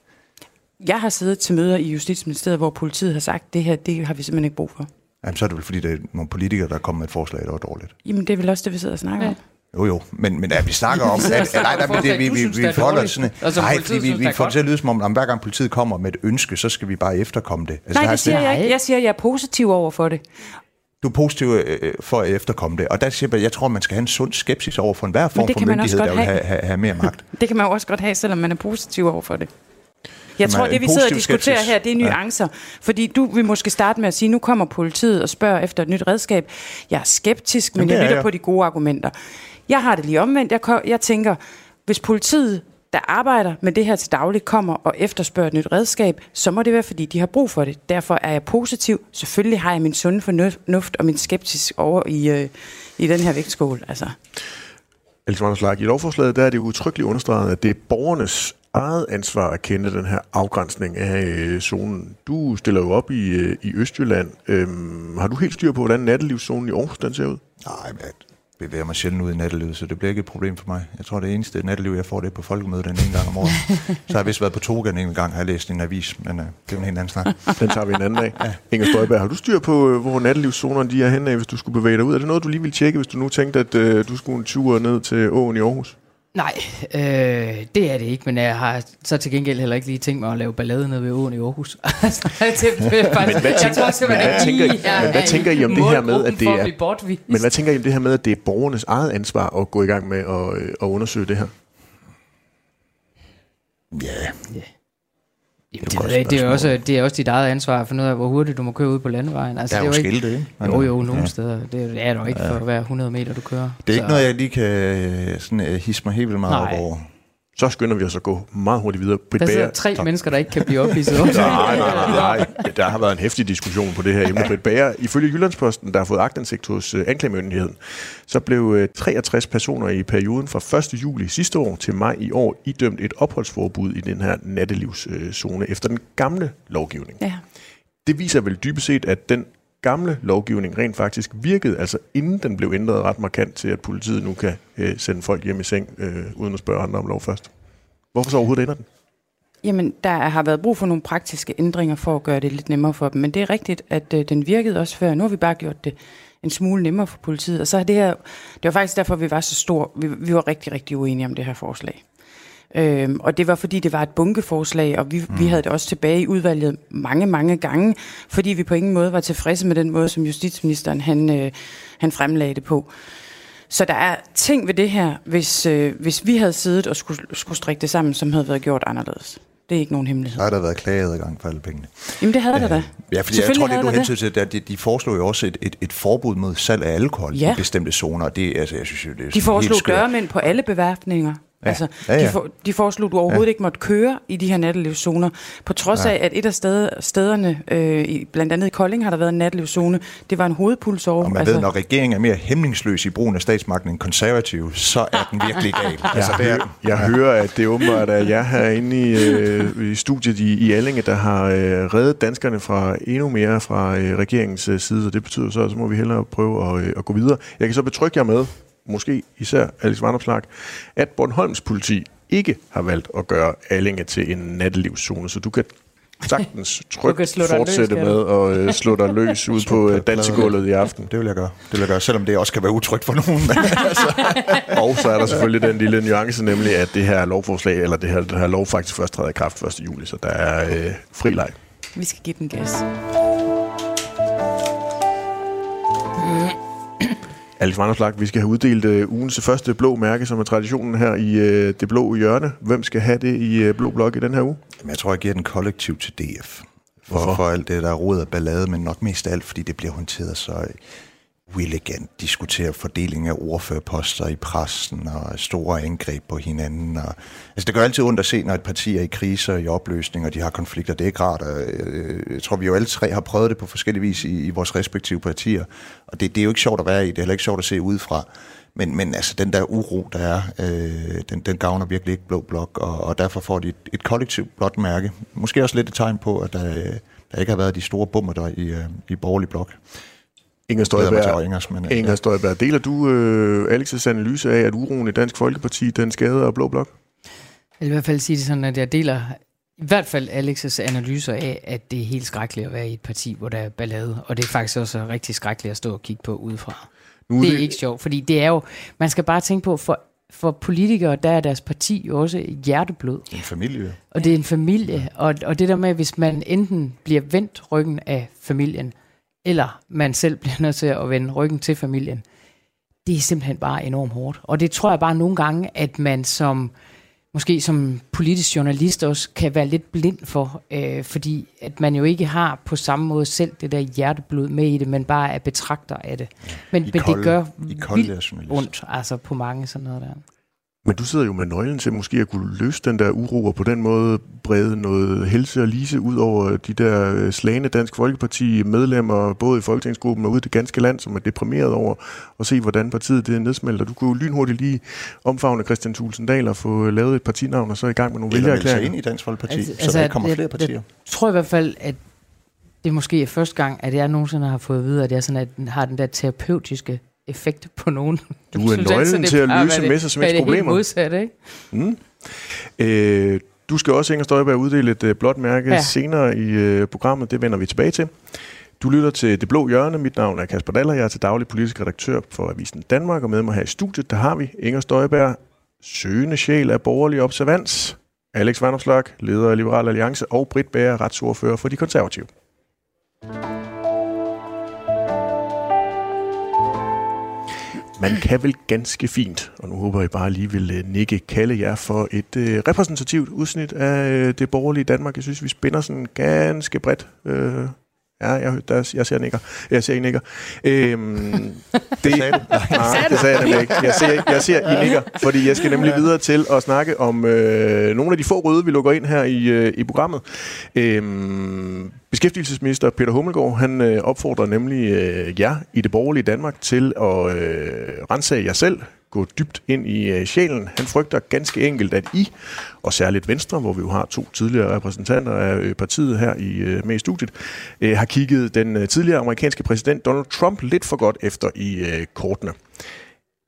Jeg har siddet til møder i Justitsministeriet, hvor politiet har sagt, det her, det har vi simpelthen ikke brug for. Jamen, så er det vel fordi, der er nogle politikere, der kommer med et forslag, der var dårligt. Jamen, det er vel også det, vi sidder og snakker Ja. om. Jo, jo, men, men at vi snakker om... At, at, nej, nej, men det, vi, vi, vi der er forholder sådan... Som Nej, fordi vi, vi er får det til at lyde som om, at hver gang politiet kommer med et ønske, så skal vi bare efterkomme det. Altså, Nej, er det siger jeg ikke. Jeg siger, at jeg er positiv over for det. Du er positiv øh, for at efterkomme det. Og der siger jeg, jeg tror, man skal have en sund skepsis over for enhver form for myndighed, der vil have, have. have, have mere magt. Det kan man jo også godt have, selvom man er positiv over for det. Jeg tror, det vi sidder og diskuterer skepsis. her, det er nuancer. Ja. Fordi du vil måske starte med at sige, nu kommer politiet og spørger efter et nyt redskab. Jeg er skeptisk, men Jamen, jeg er lytter jeg. på de gode argumenter. Jeg har det lige omvendt. Jeg, jeg tænker, hvis politiet, der arbejder med det her til daglig, kommer og efterspørger et nyt redskab, så må det være, fordi de har brug for det. Derfor er jeg positiv. Selvfølgelig har jeg min sunde fornuft og min skepsis over i, øh, i den her vægtskål. Altså. Else Vanderslag, i lovforslaget der er det utryggeligt understreget, at det er borgernes eget ansvar at kende den her afgrænsning af øh, zonen. Du stiller jo op i, øh, i Østjylland. Øhm, har du helt styr på, hvordan nattelivszonen i Aarhus den ser ud? Nej, men jeg bevæger mig sjældent ud i nattelivet, så det bliver ikke et problem for mig. Jeg tror, det eneste natteliv, jeg får, det er på folkemødet den ene gang om året. så har jeg vist været på Toga en gang, har jeg læst en avis, men øh, det er en helt anden snak. Den tager vi en anden dag. ja. Inger Støjberg, har du styr på, øh, hvor nattelivszonerne de er henne, af, hvis du skulle bevæge dig ud? Er det noget, du lige vil tjekke, hvis du nu tænkte, at øh, du skulle en tur ned til åen i Aarhus? Nej, øh, det er det ikke, men jeg har så til gengæld heller ikke lige tænkt mig at lave ballade nede ved åen i Aarhus. Altså, det, er Men hvad jeg tænker- tror simpelthen men hvad ikke tænker I- men hvad er tænker I om det her med, at det er-. Men hvad tænker I om det her med, at det er borgernes eget ansvar at gå i gang med at, øh, at undersøge det her? Ja, Jamen, et det, godt ikke. det, er også, det er også dit eget ansvar at finde ud af, hvor hurtigt du må køre ud på landevejen. Altså, der er det jo ikke, skilte, ikke? Jo, jo, nogle Ja. ja. steder. Det er der jo ikke for hver 100 meter, du kører. Det er ikke noget, jeg lige kan øh, sådan, uh, hisse mig helt vildt meget Nej. over. Så skynder vi os at gå meget hurtigt videre. Britt Der sidder Bager- tre mennesker, der ikke kan blive ophidset. Nej, nej, nej, nej. Der har været en hæftig diskussion på det her emne. Britt Bager, ifølge Jyllandsposten, der har fået agtindsigt hos øh, anklagemyndigheden, så blev øh, 63 personer i perioden fra 1. juli sidste år til maj i år idømt et opholdsforbud i den her nattelivszone efter den gamle lovgivning. Ja. Det viser vel dybest set, at den gamle lovgivning rent faktisk virkede, altså inden den blev ændret ret markant til, at politiet nu kan øh, sende folk hjem i seng, øh, uden at spørge andre om lov først. Hvorfor så overhovedet ændre den? Jamen, der har været brug for nogle praktiske ændringer for at gøre det lidt nemmere for dem. Men det er rigtigt, at øh, den virkede også før. Nu har vi bare gjort det en smule nemmere for politiet. Og så er det her, det var faktisk derfor, vi var så stor. Vi, vi var rigtig, rigtig uenige om det her forslag. Øhm, og det var fordi, det var et bunkeforslag, og vi, mm. vi havde det også tilbage i udvalget mange, mange gange, fordi vi på ingen måde var tilfredse med den måde, som justitsministeren han, øh, han fremlagde det på. Så der er ting ved det her, hvis, øh, hvis vi havde siddet og skulle, skulle strikke det sammen, som havde været gjort anderledes. Det er ikke nogen hemmelighed. Der har der været klageadgang for alle pengene. Jamen det havde der da. Ja, fordi jeg tror, det havde du hensyn til, er, at de, de foreslog jo også et, et, et forbud mod salg af alkohol Ja. i bestemte zoner. Det, altså, jeg synes det er De foreslog dørmænd på alle bevæbninger. Ja. Altså, Ja, ja. De, for, de foreslog, at du overhovedet ja. ikke måtte køre i de her nattelivszoner, på trods ja. af, at et af sted, stederne, øh, i, blandt andet i Kolding, har der været en nattelivszone. Det var en hovedpulsår. Og man altså, ved, når regeringen er mere hæmningsløs i brugen af statsmagten end konservativ, så er den virkelig gal. altså, det er, den. Jeg hører, at det åbenbart er jer herinde i, øh, i studiet i, i Allinge, der har øh, reddet danskerne fra endnu mere fra øh, regeringens øh, side, og det betyder så, at så må vi hellere prøve at, øh, at gå videre. Jeg kan så betrygge jer med, måske især Alex Vanderslag, at Bornholms politi ikke har valgt at gøre Allinge til en nattelivszone, så du kan sagtens trygt løs, fortsætte kan med at øh, slå dig løs ud på øh, dansegulvet i aften. det vil jeg gøre. Det vil jeg gøre, selvom det også kan være utrygt for nogen. Men, altså, Og så er der selvfølgelig den lille nuance, nemlig at det her lovforslag, eller det her, det her lov faktisk først træder i kraft 1. juli, så der er øh, fri leg. Vi skal give den gas. Alex Vanderslag, vi skal have uddelt øh, ugens første blå mærke, som er traditionen her i øh, det blå hjørne. Hvem skal have det i øh, blå blok i den her uge? men jeg tror, jeg giver den kollektiv til DF. For, Hvorfor? for alt det, der er rodet af ballade, men nok mest af alt, fordi det bliver håndteret så uelegant diskutere fordeling af ordførerposter i pressen og store angreb på hinanden. Og, altså det gør altid ondt at se, når et parti er i kriser, i opløsning, og de har konflikter. Det er ikke rart. Og, øh, jeg tror, vi jo alle tre har prøvet det på forskellige vis i, i vores respektive partier. Og det, det er jo ikke sjovt at være i. Det er heller ikke sjovt at se udefra. Men, men altså, den der uro, der er, øh, den, den gavner virkelig ikke Blå Blok, og, og derfor får de et, et kollektivt blåt mærke. Måske også lidt et tegn på, at der, øh, der ikke har været de store bummer der i, øh, i borgerlig blok. Inger Støjberg, Ingers, men, Inger Støjberg, deler du øh, Alex's analyse af, at uroen i Dansk Folkeparti, den skader Blå Blok? Jeg vil i hvert fald sige det sådan, at jeg deler i hvert fald Alex's analyser af, at det er helt skrækkeligt at være i et parti, hvor der er ballade, og det er faktisk også rigtig skrækkeligt at stå og kigge på udefra. Nu er det er det... ikke sjovt, fordi det er jo, man skal bare tænke på, for, for politikere, der er deres parti jo også hjerteblod. En familie. Og det er en familie, og, og det der med, hvis man enten bliver vendt ryggen af familien, eller man selv bliver nødt til at vende ryggen til familien, det er simpelthen bare enormt hårdt. Og det tror jeg bare nogle gange, at man som måske som politisk journalist også kan være lidt blind for, øh, fordi at man jo ikke har på samme måde selv det der hjerteblod med i det, men bare er betragter af det. Men, men kolde, det gør vildt ondt altså på mange sådan noget der. Men du sidder jo med nøglen til måske at kunne løse den der uro, og på den måde brede noget helse og lise ud over de der øh, slagende Dansk Folkeparti medlemmer, både i Folketingsgruppen og ude i det ganske land, som er deprimeret over at se, hvordan partiet det nedsmelter. Du kunne jo lynhurtigt lige omfavne Christian Thulsen Dahl og få lavet et partinavn, og så i gang med nogle vælgererklæringer. ind i Dansk Folkeparti, altså, så altså, der kommer jeg, flere partier. Jeg, jeg tror i hvert fald, at det måske er første gang, at jeg nogensinde har fået at vide, at jeg sådan, at har den der terapeutiske effekt på nogen. Du er nøglen til at løse Messersmiths problemer. Det er modsat, ikke? Mm. Øh, du skal også, Inger Støjberg, uddele et uh, blåt mærke ja. senere i uh, programmet. Det vender vi tilbage til. Du lytter til Det Blå Hjørne. Mit navn er Kasper Daller. Jeg er til daglig politisk redaktør for Avisen Danmark, og med mig her i studiet, der har vi Inger Støjberg, søgende sjæl af borgerlig observans, Alex Vanderslag, leder af Liberal Alliance, og Britt Bager, retsordfører for De Konservative. Man kan vel ganske fint, og nu håber jeg bare lige vil øh, nikke kalde jer for et øh, repræsentativt udsnit af øh, det borgerlige Danmark. Jeg synes, vi spænder sådan ganske bredt øh, Ja, jeg, der, jeg ser nikker. Jeg ser I nikker. Øhm, det, sagde du? Nej, det sagde jeg nemlig ikke. Jeg ser, jeg ser I nikker, fordi jeg skal nemlig videre til at snakke om øh, nogle af de få røde, vi lukker ind her i, øh, i programmet. Øhm, beskæftigelsesminister Peter Hummelgaard, han øh, opfordrer nemlig øh, jer i det borgerlige Danmark til at øh, rense jer selv, gå dybt ind i øh, sjælen. Han frygter ganske enkelt, at I, og særligt Venstre, hvor vi jo har to tidligere repræsentanter af øh, partiet her i, øh, med i studiet, har kigget den tidligere amerikanske præsident Donald Trump lidt for godt efter i kortene.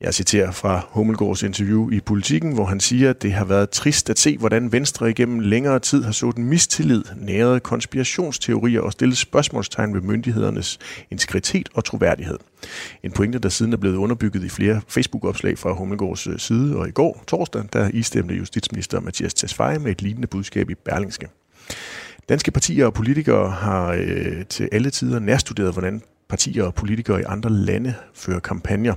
Jeg citerer fra Hummelgårds interview i Politiken, hvor han siger, at det har været trist at se, hvordan Venstre igennem længere tid har sået mistillid, næret konspirationsteorier og stillet spørgsmålstegn ved myndighedernes integritet og troværdighed. En pointe, der siden er blevet underbygget i flere Facebook-opslag fra Hummelgårds øh, side, og i går, torsdag, der istemte justitsminister Mathias Tesfaye med et lignende budskab i Berlingske. Danske partier og politikere har øh, til alle tider nærstuderet, hvordan partier og politikere i andre lande fører kampagner.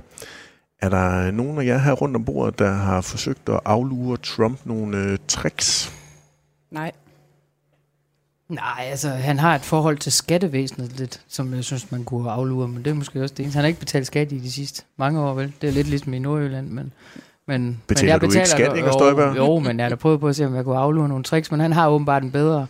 Er der nogen af jer her rundt om bordet, der har forsøgt at aflure Trump nogle øh, tricks? Nej. Nej, altså han har et forhold til skattevæsenet lidt, som jeg synes, man kunne aflure, men det er måske også det eneste. Han har ikke betalt skat i de sidste mange år, vel? Det er lidt ligesom i Nordjylland, men... men betaler men jeg du betaler, ikke skat, Inger Støjberg? Jo, jo, men jeg har da prøvet på at se, om jeg kunne aflure nogle tricks, men han har åbenbart en bedre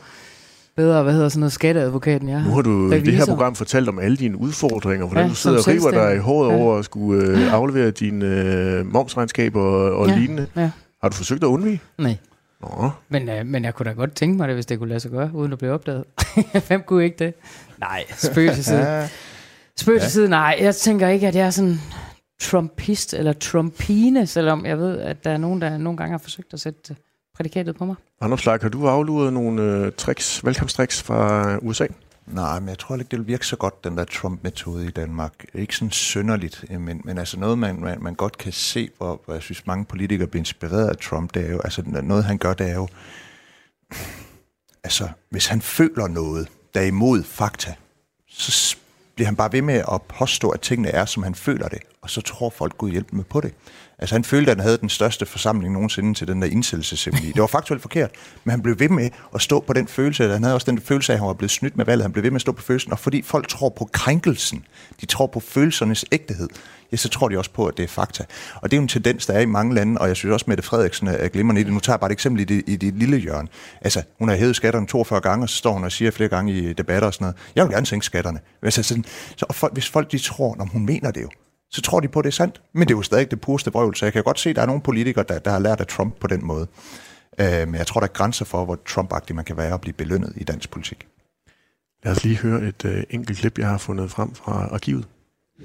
bedre, hvad hedder sådan noget, skatteadvokaten, ja. Nu har du i det her program fortalt om alle dine udfordringer, hvordan ja, du sidder og river dig i håret ja. over at skulle øh, aflevere dine øh, momsregnskaber og, og ja. lignende. Ja. Har du forsøgt at undvige? Nej. Nå. Men, øh, men jeg kunne da godt tænke mig det, hvis det kunne lade sig gøre, uden at blive opdaget. Hvem kunne ikke det? Nej, spøg til side. Spøg til side, nej. Jeg tænker ikke, at jeg er sådan trumpist eller trumpine, selvom jeg ved, at der er nogen, der nogle gange har forsøgt at sætte prædikatet på mig. Anders Slag, har du afluret nogle øh, tricks, velkomsttricks fra USA? Nej, men jeg tror ikke, det vil virke så godt, den der Trump-metode i Danmark. Ikke sådan synderligt, men, men altså noget, man, man, man godt kan se, hvor, hvor jeg synes, mange politikere bliver inspireret af Trump, det er jo, altså noget han gør, det er jo, altså hvis han føler noget, der er imod fakta, så bliver han bare ved med at påstå, at tingene er, som han føler det og så tror folk, Gud hjælpe med på det. Altså han følte, at han havde den største forsamling nogensinde til den der indsættelsesceremoni. Det var faktuelt forkert, men han blev ved med at stå på den følelse, at han havde også den følelse af, at han var blevet snydt med valget. Han blev ved med at stå på følelsen, og fordi folk tror på krænkelsen, de tror på følelsernes ægthed, ja, så tror de også på, at det er fakta. Og det er jo en tendens, der er i mange lande, og jeg synes også, Mette Frederiksen er glimrende i det. Nu tager jeg bare et eksempel i det, i det lille hjørne. Altså, hun har hævet skatterne 42 gange, og så står hun og siger flere gange i debatter og sådan noget, jeg vil gerne sænke skatterne. Altså, sådan, så, folk, hvis folk de tror, når hun mener det jo, så tror de på, at det er sandt. Men det er jo stadig det pureste vrøvl, så jeg kan godt se, at der er nogle politikere, der, der har lært af Trump på den måde. Øh, men jeg tror, der er grænser for, hvor Trump-agtig man kan være og blive belønnet i dansk politik. Lad os lige høre et øh, enkelt klip, jeg har fundet frem fra arkivet.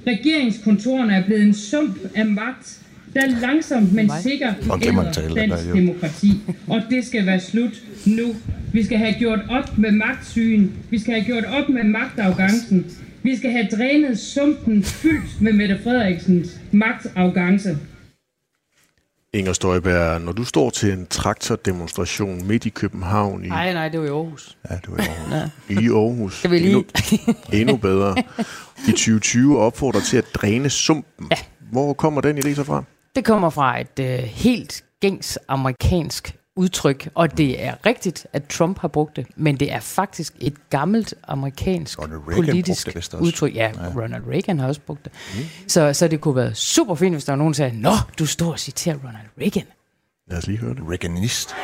Regeringskontorerne er blevet en sump af magt, der langsomt, men sikkert æder dansk demokrati. Og det skal være slut nu. Vi skal have gjort op med magtsyn. Vi skal have gjort op med magtafgangsen. Vi skal have drænet sumpen fyldt med Mette Frederiksens magtafgangse. Inger Støjberg, når du står til en traktordemonstration midt i København i... Nej, nej, det var i Aarhus. Ja, det var i Aarhus. I Aarhus. Skal vi lige... Endnu, endnu bedre. I 2020 opfordrer til at dræne sumpen. Ja. Hvor kommer den idé så fra? Det kommer fra et øh, helt gængs amerikansk udtryk, og det er rigtigt, at Trump har brugt det, men det er faktisk et gammelt amerikansk politisk det udtryk. Ja, ja, Ronald Reagan har også brugt det. Mm. Så, så det kunne være super fint, hvis der var nogen, der sagde, Nå, du står og citerer Ronald Reagan. Lad os lige høre det. Reaganist.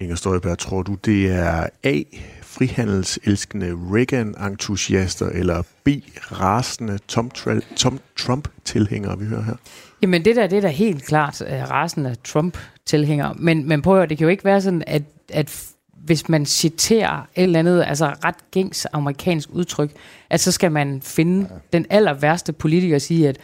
Inger Støjberg, tror du, det er A, frihandelselskende Reagan-entusiaster, eller B, rasende Trump-tilhængere, vi hører her? Jamen det der, det er da helt klart uh, rasende Trump-tilhængere. Men, men prøv at det kan jo ikke være sådan, at, at hvis man citerer et eller andet, altså ret gængs amerikansk udtryk, at så skal man finde den aller værste politiker og sige, at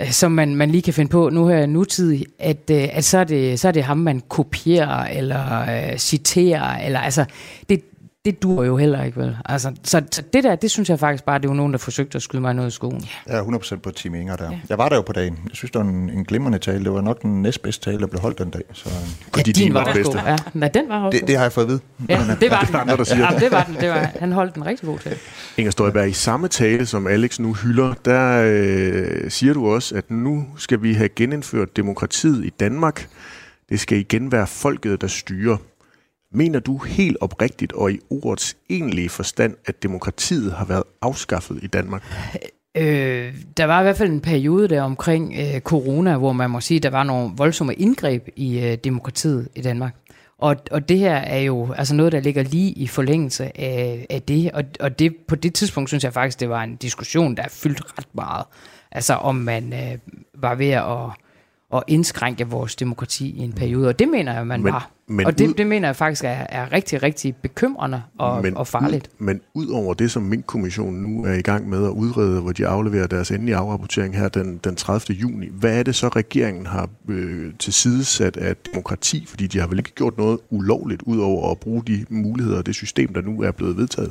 Øh, som man, man lige kan finde på nu her nutidig, at, øh, at så, er det, så er det ham, man kopierer eller uh, citerer, eller altså, det, det dur jo heller ikke, vel? Altså, så, så det der, det synes jeg faktisk bare, det var nogen, der forsøgte at skyde mig noget i skoen. Er 100% på Team Inger der. Ja. Jeg var der jo på dagen. Jeg synes, det var en, en glimrende tale. Det var nok den næstbedste tale, der blev holdt den dag. Så, ja, Fordi din var, var bedste. Ja, nej, den var også det, det har jeg fået at vide. Ja, det var den. Andre, der siger. Ja, det var den. Det var, han holdt en rigtig god tale. Inger Støjberg, i samme tale, som Alex nu hylder, der øh, siger du også, at nu skal vi have genindført demokratiet i Danmark. Det skal igen være folket, der styrer. Mener du helt oprigtigt og i ordets egentlige forstand, at demokratiet har været afskaffet i Danmark? Øh, der var i hvert fald en periode der omkring øh, corona, hvor man må sige, at der var nogle voldsomme indgreb i øh, demokratiet i Danmark. Og, og det her er jo altså noget, der ligger lige i forlængelse af, af det. Og, og det, på det tidspunkt synes jeg faktisk, det var en diskussion, der fyldte fyldt ret meget. Altså om man øh, var ved at at indskrænke vores demokrati i en periode, og det mener jeg, man men, var. Men og det, ud, det mener jeg faktisk er, er rigtig, rigtig bekymrende og, men og farligt. Ud, men ud over det, som Mink-kommissionen nu er i gang med at udrede, hvor de afleverer deres endelige afrapportering her den, den 30. juni, hvad er det så, regeringen har øh, tilsidesat af demokrati? Fordi de har vel ikke gjort noget ulovligt, ud over at bruge de muligheder og det system, der nu er blevet vedtaget?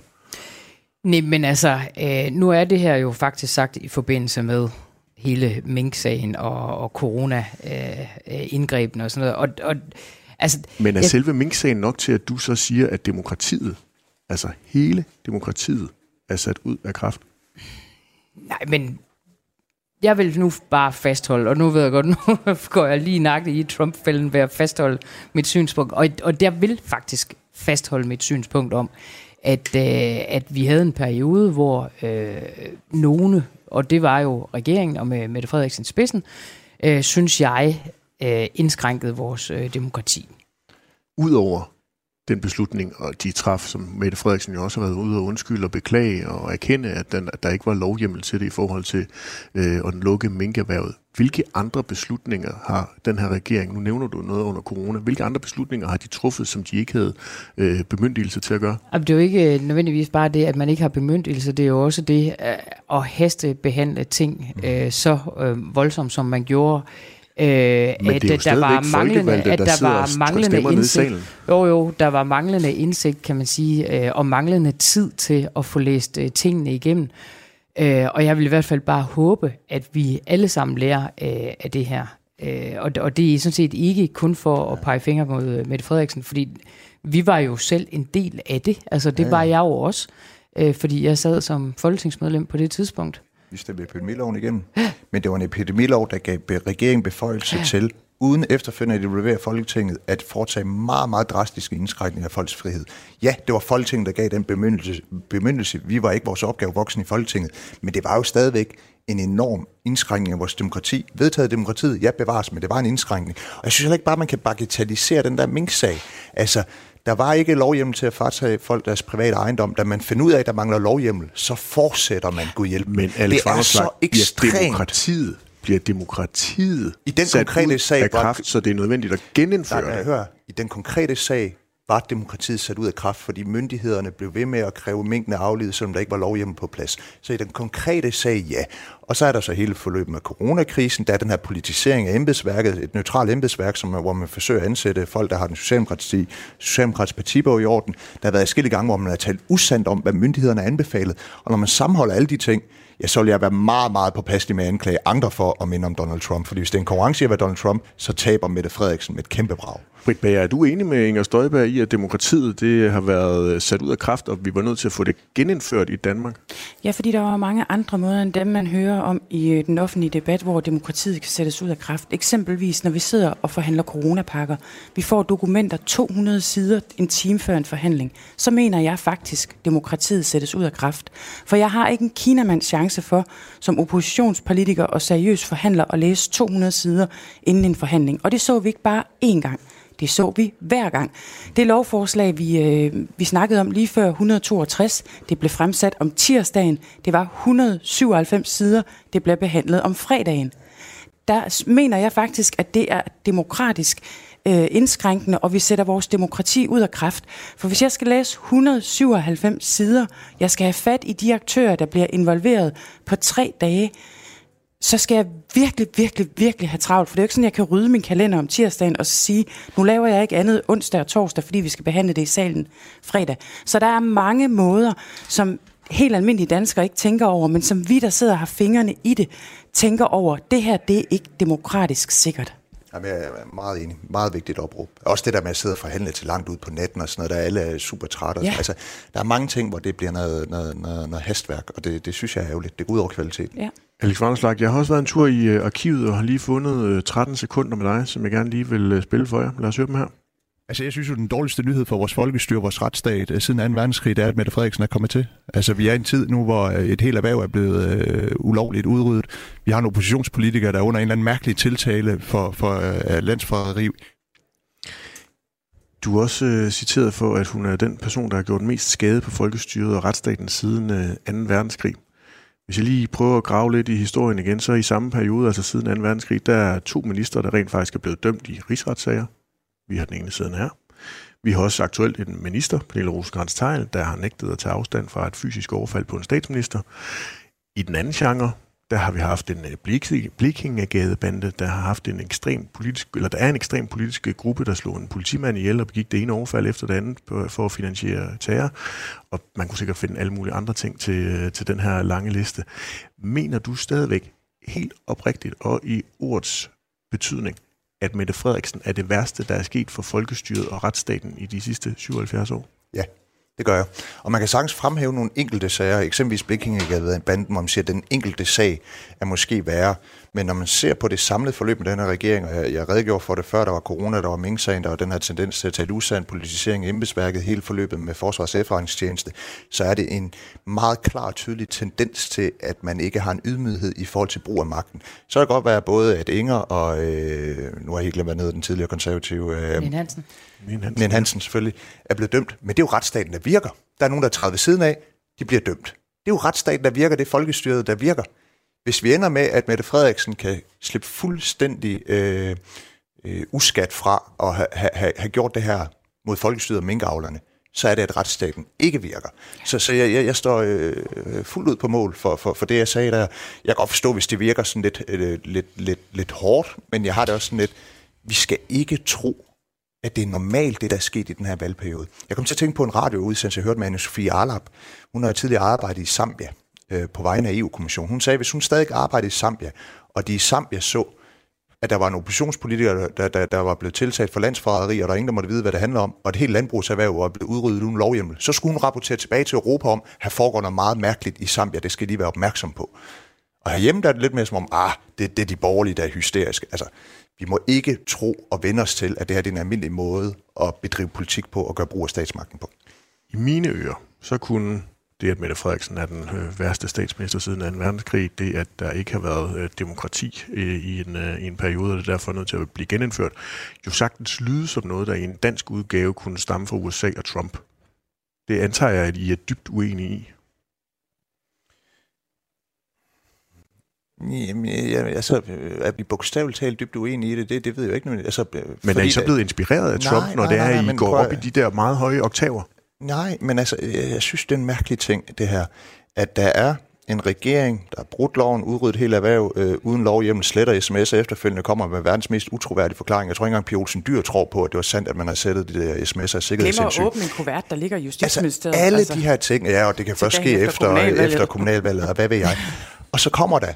Nej, men altså, øh, nu er det her jo faktisk sagt i forbindelse med hele mink-sagen og, og corona-indgrebene øh, og sådan noget. Og, og, altså, Men er jeg, selve mink-sagen nok til, at du så siger, at demokratiet, altså hele demokratiet, er sat ud af kraft? Nej, men jeg vil nu bare fastholde, og nu ved jeg godt, nu går jeg lige nakket i Trump-fælden ved at fastholde mit synspunkt, og, og der vil faktisk fastholde mit synspunkt om, at, øh, at vi havde en periode, hvor øh, nogle og det var jo regeringen og med Mette Frederiksen spidsen, øh, synes jeg, øh, indskrænkede vores øh, demokrati. Udover den beslutning, og de traf, som Mette Frederiksen jo også har været ude og undskylde og beklage og erkende, at, den, at der ikke var lovhjemmel til det i forhold til øh, at lukke minkerhvervet. Hvilke andre beslutninger har den her regering, nu nævner du noget under corona, hvilke andre beslutninger har de truffet, som de ikke havde øh, bemyndigelse til at gøre? Det er jo ikke øh, nødvendigvis bare det, at man ikke har bemyndigelse, det er jo også det øh, at hastebehandle ting mm. øh, så øh, voldsomt, som man gjorde Øh, at der var manglende, at der, der var manglende indsigt. Jo, jo, der var manglende indsigt, kan man sige, øh, og manglende tid til at få læst øh, tingene igennem. Øh, og jeg vil i hvert fald bare håbe, at vi alle sammen lærer øh, af det her. Øh, og, og det er sådan set ikke kun for at pege fingre mod øh, Mette Frederiksen, fordi vi var jo selv en del af det. Altså det var jeg jo også, øh, fordi jeg sad som folketingsmedlem på det tidspunkt. Vi stemte epidemiloven igennem. Men det var en epidemilov, der gav regeringen beføjelse til, uden efterfølgende at involvere Folketinget, at foretage meget, meget drastiske indskrænkninger af folks frihed. Ja, det var Folketinget, der gav den bemyndelse. bemyndelse. Vi var ikke vores opgave voksen i Folketinget, men det var jo stadigvæk en enorm indskrænkning af vores demokrati. Vedtaget demokratiet, ja, bevares, men det var en indskrænkning. Og jeg synes heller ikke bare, man kan bagatellisere den der mink-sag. Altså, der var ikke lovhjemmel til at fratage folk deres private ejendom. Da man finder ud af, at der mangler lovhjemmel, så fortsætter man Gud hjælp. Men Alex det er så ekstremt. demokratiet bliver demokratiet I den sat konkrete ud sag af kraft, så det er nødvendigt at genindføre Nej, det. hør, i den konkrete sag var demokratiet sat ud af kraft, fordi myndighederne blev ved med at kræve mængden af aflivet, selvom der ikke var lovhjemmel på plads. Så i den konkrete sag, ja. Og så er der så hele forløbet med coronakrisen, der er den her politisering af embedsværket, et neutralt embedsværk, som, er- hvor man forsøger at ansætte folk, der har den socialdemokratiske, socialdemokratiske partibog i orden. Der har været forskellige gange, hvor man har talt usandt om, hvad myndighederne har anbefalet. Og når man sammenholder alle de ting, ja, så vil jeg være meget, meget påpasselig med at anklage andre for at minde om Donald Trump. Fordi hvis det er en konkurrence i at være Donald Trump, så taber Mette Frederiksen med et kæmpe brag. Britt Bager, er du enig med Inger Støjberg i, at demokratiet det har været øh, sat ud af kraft, og vi var nødt til at få det genindført i Danmark? Ja, fordi der var mange andre måder end dem, man hører om i øh, den offentlige debat, hvor demokratiet kan sættes ud af kraft. Eksempelvis, når vi sidder og forhandler coronapakker. Vi får dokumenter 200 sider en time før en forhandling. Så mener jeg faktisk, at demokratiet sættes ud af kraft. For jeg har ikke en kinamands chance for, som oppositionspolitiker og seriøs forhandler, at læse 200 sider inden en forhandling. Og det så vi ikke bare én gang. Det så vi hver gang. Det lovforslag, vi, øh, vi snakkede om lige før 162, det blev fremsat om tirsdagen. Det var 197 sider. Det blev behandlet om fredagen. Der mener jeg faktisk, at det er demokratisk øh, indskrænkende, og vi sætter vores demokrati ud af kraft. For hvis jeg skal læse 197 sider, jeg skal have fat i de aktører, der bliver involveret på tre dage, så skal jeg virkelig, virkelig, virkelig have travlt. For det er jo ikke sådan, jeg kan rydde min kalender om tirsdagen og sige, nu laver jeg ikke andet onsdag og torsdag, fordi vi skal behandle det i salen fredag. Så der er mange måder, som helt almindelige danskere ikke tænker over, men som vi, der sidder og har fingrene i det, tænker over. Det her, det er ikke demokratisk sikkert. Jamen, jeg er meget enig. Meget vigtigt opråb. Også det der med at sidde og forhandle til langt ud på natten og sådan noget, der alle er super trætte. og Ja. Altså, der er mange ting, hvor det bliver noget, noget, noget, noget hastværk, og det, det synes jeg er ærgerligt. Det går ud over kvaliteten. Ja. Alex Vanderslag, jeg har også været en tur i øh, arkivet og har lige fundet øh, 13 sekunder med dig, som jeg gerne lige vil øh, spille for jer. Lad os høre dem her. Altså, jeg synes jo, den dårligste nyhed for vores folkestyre, vores retsstat, øh, siden 2. verdenskrig, det er, at Mette Frederiksen er kommet til. Altså, vi er i en tid nu, hvor øh, et helt erhverv er blevet øh, ulovligt udryddet. Vi har en oppositionspolitiker, der er under en eller anden mærkelig tiltale for, for øh, landsforræderi. Du er også øh, citeret for, at hun er den person, der har gjort mest skade på folkestyret og retsstaten siden øh, 2. verdenskrig. Hvis jeg lige prøver at grave lidt i historien igen, så i samme periode, altså siden 2. verdenskrig, der er to minister, der rent faktisk er blevet dømt i rigsretssager. Vi har den ene siden her. Vi har også aktuelt en minister, Pernille rosenkrantz teil der har nægtet at tage afstand fra et fysisk overfald på en statsminister. I den anden genre, der har vi haft en øh, Blikingegadebande, der har haft en ekstrem politisk, eller der er en ekstrem politisk øh, gruppe, der slog en politimand ihjel og begik det ene overfald efter det andet for at finansiere terror. Og man kunne sikkert finde alle mulige andre ting til, øh, til den her lange liste. Mener du stadigvæk helt oprigtigt og i ordets betydning, at Mette Frederiksen er det værste, der er sket for folkestyret og retsstaten i de sidste 77 år? Ja, det gør jeg. Og man kan sagtens fremhæve nogle enkelte sager, eksempelvis Blikkingegadebanden, hvor man siger, at den enkelte sag er måske værre. Men når man ser på det samlede forløb med den her regering, og jeg, jeg redegjorde for det før, der var corona, der var Mink-sagen, der var den her tendens til at tage usand politisering af embedsværket, hele forløbet med Forsvars efterretningstjeneste, så er det en meget klar og tydelig tendens til, at man ikke har en ydmyghed i forhold til brug af magten. Så kan det godt være både, at Inger og, øh, nu har jeg helt glemt, hvad den tidligere konservative, øh, Len Hansen. Nien Hansen. Nien Hansen selvfølgelig, er blevet dømt. Men det er jo retsstaten, der virker. Der er nogen, der er træet ved siden af, de bliver dømt. Det er jo retsstaten, der virker, det er folkestyret, der virker. Hvis vi ender med, at Mette Frederiksen kan slippe fuldstændig øh, øh, uskat fra at have, have, ha gjort det her mod folkestyret og minkavlerne, så er det, at retsstaten ikke virker. Så, så jeg, jeg, jeg står øh, øh, fuldt ud på mål for, for, for det, jeg sagde der. Jeg kan godt forstå, hvis det virker sådan lidt, øh, lidt, lidt, lidt hårdt, men jeg har det også sådan lidt, vi skal ikke tro, at det er normalt, det der er sket i den her valgperiode. Jeg kom til at tænke på en radioudsendelse, jeg hørte med Anne-Sophie Arlap. Hun har tidligere arbejdet i Zambia øh, på vegne af EU-kommissionen. Hun sagde, at hvis hun stadig arbejdede i Zambia, og de i Zambia så at der var en oppositionspolitiker, der, der, der, var blevet tiltalt for landsforræderi, og der er ingen, der måtte vide, hvad det handler om, og et helt landbrugserhverv var blevet udryddet uden lovhjemmel, så skulle hun rapportere tilbage til Europa om, at her foregår noget meget mærkeligt i Zambia, det skal de være opmærksom på. Og herhjemme der er det lidt mere som om, ah, det, det er de borgerlige, der er hysteriske. Altså, vi må ikke tro og vende os til, at det her det er en almindelig måde at bedrive politik på og gøre brug af statsmagten på. I mine ører, så kunne det, at Mette Frederiksen er den øh, værste statsminister siden 2. verdenskrig, det, at der ikke har været øh, demokrati øh, i, en, øh, i en periode, og det er derfor nødt til at blive genindført, jo sagtens lyde som noget, der i en dansk udgave kunne stamme fra USA og Trump. Det antager jeg, at I er dybt uenige i. Jamen, jeg, altså, er vi bogstaveligt talt dybt uenige i det? Det, det ved jeg jo ikke. Men, altså, men er I så blevet inspireret af Trump, nej, når det er, at I går op i de der meget høje oktaver? Nej, men altså, jeg, jeg synes, det er en mærkelig ting, det her, at der er en regering, der har brudt loven, udryddet hele erhverv, øh, uden lovhjemmel, sletter sms'er efterfølgende, kommer med verdens mest utroværdige forklaring. Jeg tror ikke engang, Pia Olsen Dyr tror på, at det var sandt, at man har sættet de der sms'er af sikkerhedshensyn. Glemmer at åbne en kuvert, der ligger i Justitsministeriet. Altså, alle altså, de her ting, ja, og det kan først ske efter kommunalvalget. efter kommunalvalget, og hvad ved jeg. Og så kommer der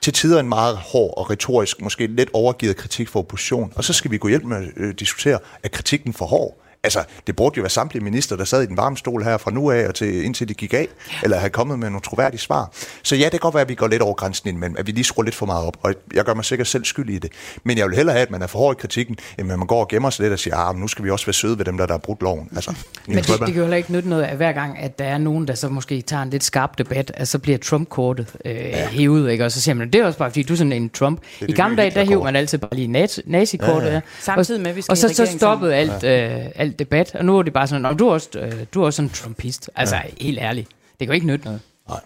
til tider en meget hård og retorisk, måske lidt overgivet kritik for opposition, og så skal vi gå hjælp med at øh, diskutere, er kritikken for hård? Altså, det burde jo være samtlige minister, der sad i den varme stol her fra nu af og til, indtil de gik af, eller have kommet med nogle troværdige svar. Så ja, det kan godt være, at vi går lidt over grænsen indimellem, at vi lige skruer lidt for meget op, og jeg gør mig sikkert selv skyld i det. Men jeg vil hellere have, at man er for hård i kritikken, end at man går og gemmer sig lidt og siger, ah, nu skal vi også være søde ved dem, der, der har brudt loven. Altså, men det, det kan jo heller ikke nytte noget, at hver gang, at der er nogen, der så måske tager en lidt skarp debat, at så bliver Trump-kortet øh, ja. hævet, ikke? og så siger man, det er også bare, fordi du er sådan en Trump. I gamle dage, der hæver man altid bare lige nazi-kortet, ja, ja. Samtidig med, vi skal og så, så stoppede alt, øh, alt debat, og nu er det bare sådan, du er også, øh, du er også en trumpist. Altså, ja. helt ærligt. Det kan jo ikke nytte noget. Nej.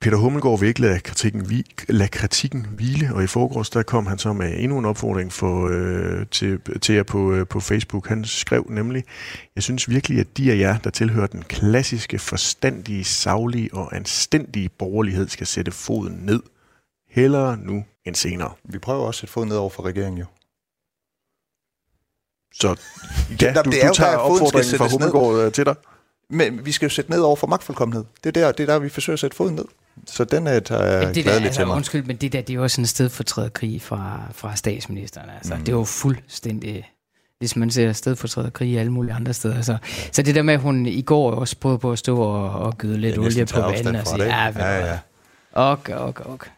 Peter Hummelgaard vil ikke lade kritikken, vi, lade kritikken hvile, og i forgårs der kom han så med endnu en opfordring for, øh, til, til jer på, øh, på Facebook. Han skrev nemlig, jeg synes virkelig, at de af jer, der tilhører den klassiske, forstandige, savlige og anstændige borgerlighed, skal sætte foden ned. Hellere nu end senere. Vi prøver også at sætte foden ned over for regeringen jo. Så ja, du, det er du tager opfordringen fra Hummelgaard øh, til dig. Men vi skal jo sætte ned over for magtfuldkommenhed. Det er der, det er der vi forsøger at sætte foden ned. Så den er, tager jeg det gladeligt altså, til mig. Undskyld, men det der, det er jo også en sted for træde krig fra, fra statsministeren. Altså, mm. Det er jo fuldstændig hvis man ser sted for træde krig alle mulige andre steder. Så, så det der med, at hun i går også prøvede på at stå og, og gyde lidt olie på vandet og sige, ja, ja, ja. Ok, ok, ok.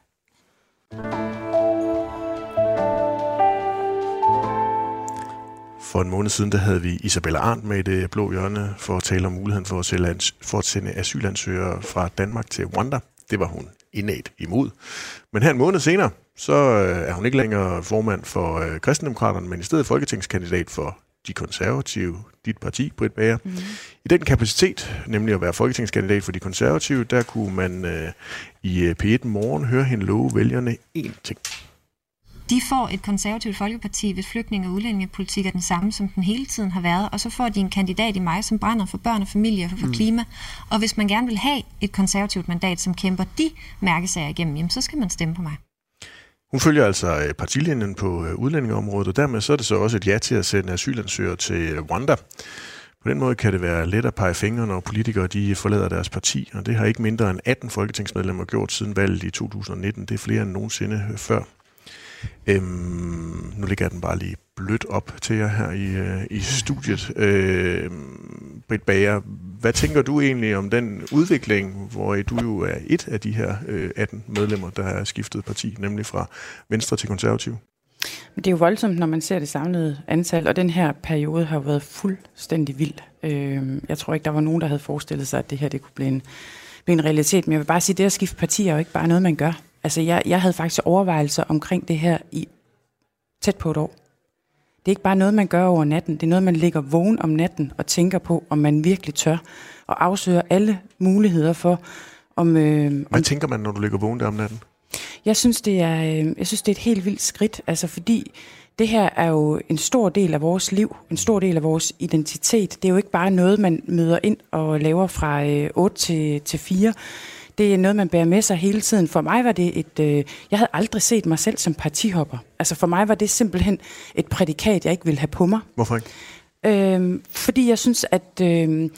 For en måned siden, der havde vi Isabella Arndt med i det blå hjørne for at tale om muligheden for at, sælge, for at sende asylansøgere fra Danmark til Rwanda. Det var hun indet imod. Men her en måned senere, så øh, er hun ikke længere formand for øh, Kristendemokraterne, men i stedet folketingskandidat for de konservative, dit parti, Britt Bager. Mm. I den kapacitet, nemlig at være folketingskandidat for de konservative, der kunne man øh, i øh, P1 Morgen høre hende love vælgerne én ting. De får et konservativt folkeparti, hvis flygtninge- og udlændingepolitik er den samme, som den hele tiden har været, og så får de en kandidat i mig, som brænder for børn og familie og for mm. klima. Og hvis man gerne vil have et konservativt mandat, som kæmper de mærkesager igennem, jamen, så skal man stemme på mig. Hun følger altså øh, partilinjen på øh, udlændingeområdet, og dermed så er det så også et ja til at sende asylansøgere til Rwanda. På den måde kan det være let at pege fingre, når politikere de forlader deres parti, og det har ikke mindre end 18 folketingsmedlemmer gjort siden valget i 2019. Det er flere end nogensinde før. Øhm, nu ligger jeg den bare lige blødt op til jer her i, øh, i studiet. Øhm, Britt Bager, hvad tænker du egentlig om den udvikling, hvor du jo er et af de her øh, 18 medlemmer, der har skiftet parti, nemlig fra Venstre til Konservativ? Det er jo voldsomt, når man ser det samlede antal, og den her periode har været fuldstændig vild. Øh, jeg tror ikke, der var nogen, der havde forestillet sig, at det her det kunne blive en, blive en realitet. Men jeg vil bare sige, at det at skifte parti er jo ikke bare noget, man gør. Altså, jeg, jeg havde faktisk overvejelser omkring det her i tæt på et år. Det er ikke bare noget, man gør over natten. Det er noget, man ligger vågen om natten og tænker på, om man virkelig tør. Og afsøger alle muligheder for, om... Øh, Hvad om, tænker man, når du ligger vågen der om natten? Jeg synes, det er, øh, jeg synes, det er et helt vildt skridt. Altså, fordi det her er jo en stor del af vores liv, en stor del af vores identitet. Det er jo ikke bare noget, man møder ind og laver fra øh, 8 til, til 4 det er noget, man bærer med sig hele tiden. For mig var det et... Øh, jeg havde aldrig set mig selv som partihopper. Altså for mig var det simpelthen et prædikat, jeg ikke ville have på mig. Hvorfor ikke? Øh, fordi jeg synes, at... Øh,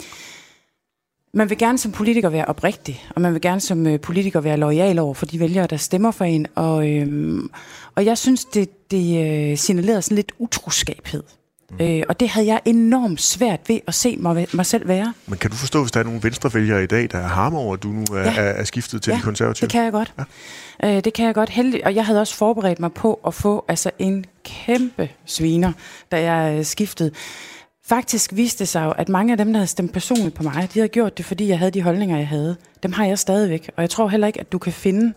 man vil gerne som politiker være oprigtig, og man vil gerne som øh, politiker være lojal over for de vælgere, der stemmer for en. Og, øhm, og jeg synes, det, det øh, signalerede sådan lidt utroskabhed. Mm. Øh, og det havde jeg enormt svært ved at se mig, mig selv være. Men kan du forstå, hvis der er nogle venstrevælgere i dag, der er harme over, at du nu er, ja. er, er skiftet til ja, de konservative? det kan jeg godt. Ja. Øh, det kan jeg godt. Heldig, og jeg havde også forberedt mig på at få altså, en kæmpe sviner, da jeg øh, skiftede. Faktisk viste det sig jo, at mange af dem, der havde stemt personligt på mig, de havde gjort det, fordi jeg havde de holdninger, jeg havde. Dem har jeg stadigvæk. Og jeg tror heller ikke, at du kan finde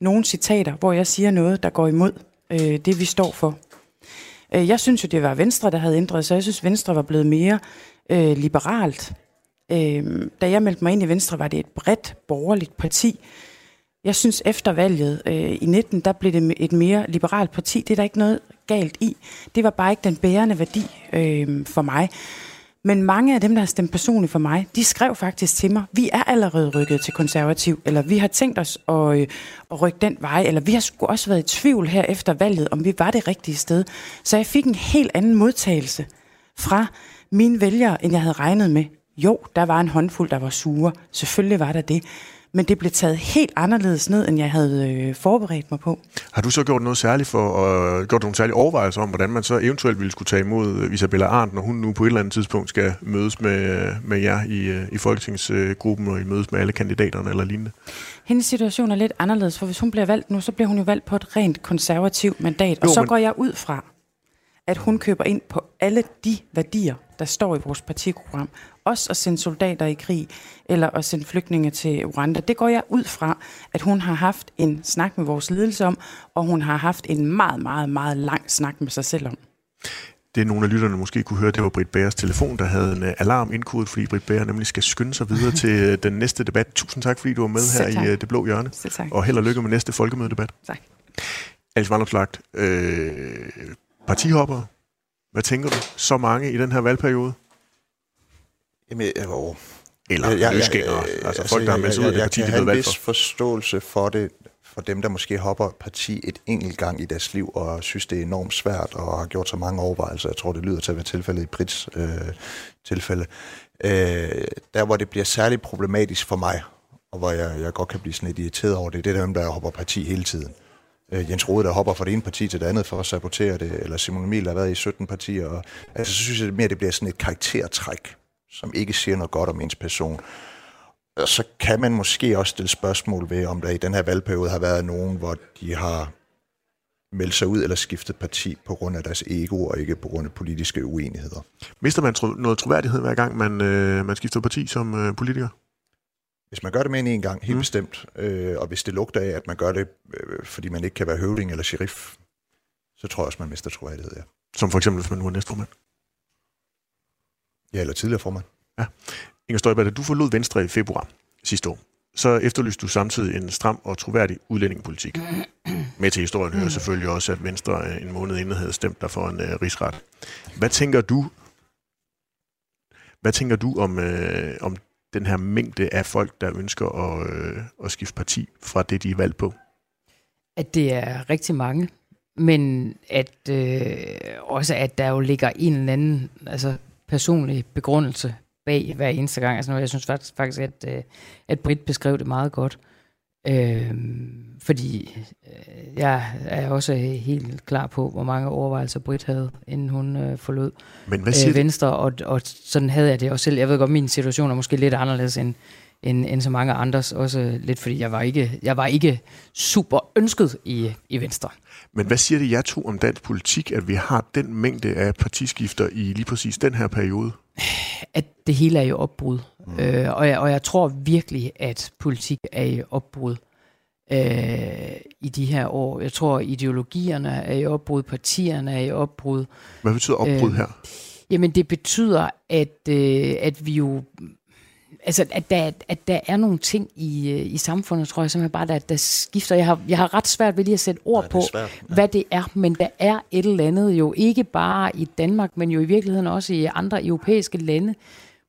nogle citater, hvor jeg siger noget, der går imod øh, det, vi står for. Øh, jeg synes jo, det var Venstre, der havde ændret sig. Jeg synes, Venstre var blevet mere øh, liberalt. Øh, da jeg meldte mig ind i Venstre, var det et bredt borgerligt parti. Jeg synes, efter valget øh, i 19, der blev det et mere liberalt parti. Det er der ikke noget galt i. Det var bare ikke den bærende værdi øh, for mig. Men mange af dem, der har stemt personligt for mig, de skrev faktisk til mig, vi er allerede rykket til konservativ, eller vi har tænkt os at, øh, at rykke den vej, eller vi har sgu også været i tvivl her efter valget, om vi var det rigtige sted. Så jeg fik en helt anden modtagelse fra mine vælgere, end jeg havde regnet med. Jo, der var en håndfuld, der var sure. Selvfølgelig var der det men det blev taget helt anderledes ned, end jeg havde øh, forberedt mig på. Har du så gjort noget særligt for, og gjort nogle særlige overvejelser om, hvordan man så eventuelt ville skulle tage imod øh, Isabella Arndt, når hun nu på et eller andet tidspunkt skal mødes med, med jer i, øh, i folketingsgruppen, og I mødes med alle kandidaterne eller lignende? Hendes situation er lidt anderledes, for hvis hun bliver valgt nu, så bliver hun jo valgt på et rent konservativt mandat, jo, og så men... går jeg ud fra, at hun køber ind på alle de værdier, der står i vores partiprogram. Også at sende soldater i krig, eller at sende flygtninge til Rwanda. Det går jeg ud fra, at hun har haft en snak med vores ledelse om, og hun har haft en meget, meget, meget lang snak med sig selv om. Det nogle af lytterne måske kunne høre, det var Britt Bæres telefon, der havde en uh, alarm indkodet, fordi Britt Bære nemlig skal skynde sig videre til uh, den næste debat. Tusind tak, fordi du var med her i uh, Det Blå Hjørne. Og held og lykke med næste folkemødedebat. Tak. Alice Vandopslagt, øh, partihopper, hvad tænker du? Så mange i den her valgperiode? Jamen, jo. Eller jeg, løsgængere, jeg, jeg, altså folk, der har meldt ud af det parti, de ved valgt for. Forståelse for det, for dem, der måske hopper parti et enkelt gang i deres liv, og synes, det er enormt svært, og har gjort så mange overvejelser. Jeg tror, det lyder til at være tilfældet i Brits øh, tilfælde. Øh, der, hvor det bliver særligt problematisk for mig, og hvor jeg, jeg godt kan blive sådan lidt irriteret over det, det er dem, der hopper parti hele tiden øh, Jens Rode, der hopper fra det ene parti til det andet for at sabotere det, eller Simon Emil, der har været i 17 partier. Og, altså, så synes jeg mere, det bliver sådan et karaktertræk, som ikke siger noget godt om ens person. Og så kan man måske også stille spørgsmål ved, om der i den her valgperiode har været nogen, hvor de har meldt sig ud eller skiftet parti på grund af deres ego, og ikke på grund af politiske uenigheder. Mister man tro- noget troværdighed hver gang, man, øh, man skifter parti som øh, politiker? Hvis man gør det med en gang, helt mm. bestemt, øh, og hvis det lugter af, at man gør det, øh, fordi man ikke kan være høvding eller sheriff, så tror jeg også, man mister troværdighed, ja. Som for eksempel, hvis man nu er næstformand? Ja, eller tidligere formand. Ja. Inger Støjberg, da du forlod Venstre i februar sidste år, så efterlyste du samtidig en stram og troværdig udlændingepolitik. Med til historien hører selvfølgelig også, at Venstre en måned inden havde stemt der for en uh, rigsret. Hvad tænker du hvad tænker du om, øh, om den her mængde af folk, der ønsker at, øh, at skifte parti fra det, de er valgt på? At det er rigtig mange, men at øh, også at der jo ligger en eller anden altså, personlig begrundelse bag hver eneste gang. Altså, jeg synes faktisk, faktisk at, øh, at Britt beskrev det meget godt. Øh, fordi øh, jeg er også helt klar på, hvor mange overvejelser Britt havde, inden hun øh, forlod Men hvad siger øh, Venstre, og, og sådan havde jeg det også selv. Jeg ved godt, min situation er måske lidt anderledes end, end, end så mange andres, også lidt fordi jeg var ikke, jeg var ikke super ønsket i, i Venstre. Men hvad siger det jer to om dansk politik, at vi har den mængde af partiskifter i lige præcis den her periode? At det hele er i opbrud. Mm. Øh, og, jeg, og jeg tror virkelig, at politik er i opbrud øh, i de her år. Jeg tror, ideologierne er i opbrud, partierne er i opbrud. Hvad betyder opbrud øh, her? Jamen, det betyder, at, øh, at vi jo altså, at der, at der er nogle ting i, øh, i samfundet, tror jeg simpelthen bare, der, der skifter. Jeg har, jeg har ret svært ved lige at sætte ord ja, på, svært, ja. hvad det er, men der er et eller andet jo ikke bare i Danmark, men jo i virkeligheden også i andre europæiske lande,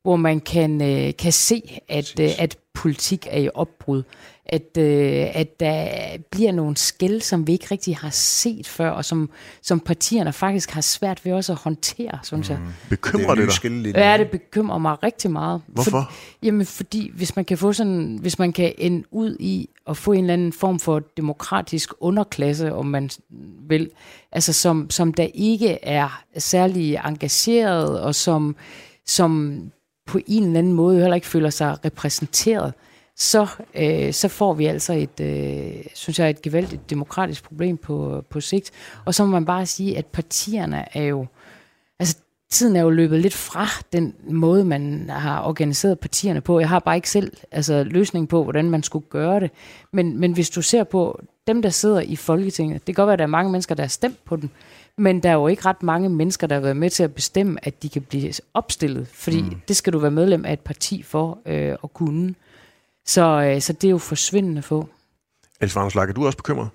hvor man kan, øh, kan se, at, øh, at politik er i opbrud. At, øh, at der bliver nogle skæld, som vi ikke rigtig har set før, og som, som partierne faktisk har svært ved også at håndtere, synes jeg. Bekymrer det, det dig? Ja, det bekymrer mig rigtig meget. Hvorfor? For, jamen, fordi hvis man kan få sådan, hvis man kan ende ud i at få en eller anden form for demokratisk underklasse, om man vil, altså som, som der ikke er særlig engageret, og som, som på en eller anden måde heller ikke føler sig repræsenteret, så, øh, så får vi altså et, øh, synes jeg, et gevaldigt demokratisk problem på, på sigt. Og så må man bare sige, at partierne er jo, altså tiden er jo løbet lidt fra den måde, man har organiseret partierne på. Jeg har bare ikke selv altså, løsning på, hvordan man skulle gøre det. Men, men hvis du ser på dem, der sidder i Folketinget, det kan godt være, at der er mange mennesker, der har stemt på den, men der er jo ikke ret mange mennesker, der har været med til at bestemme, at de kan blive opstillet. Fordi mm. det skal du være medlem af et parti for øh, at kunne. Så, øh, så det er jo forsvindende få. Else Varnslag, er du også bekymret?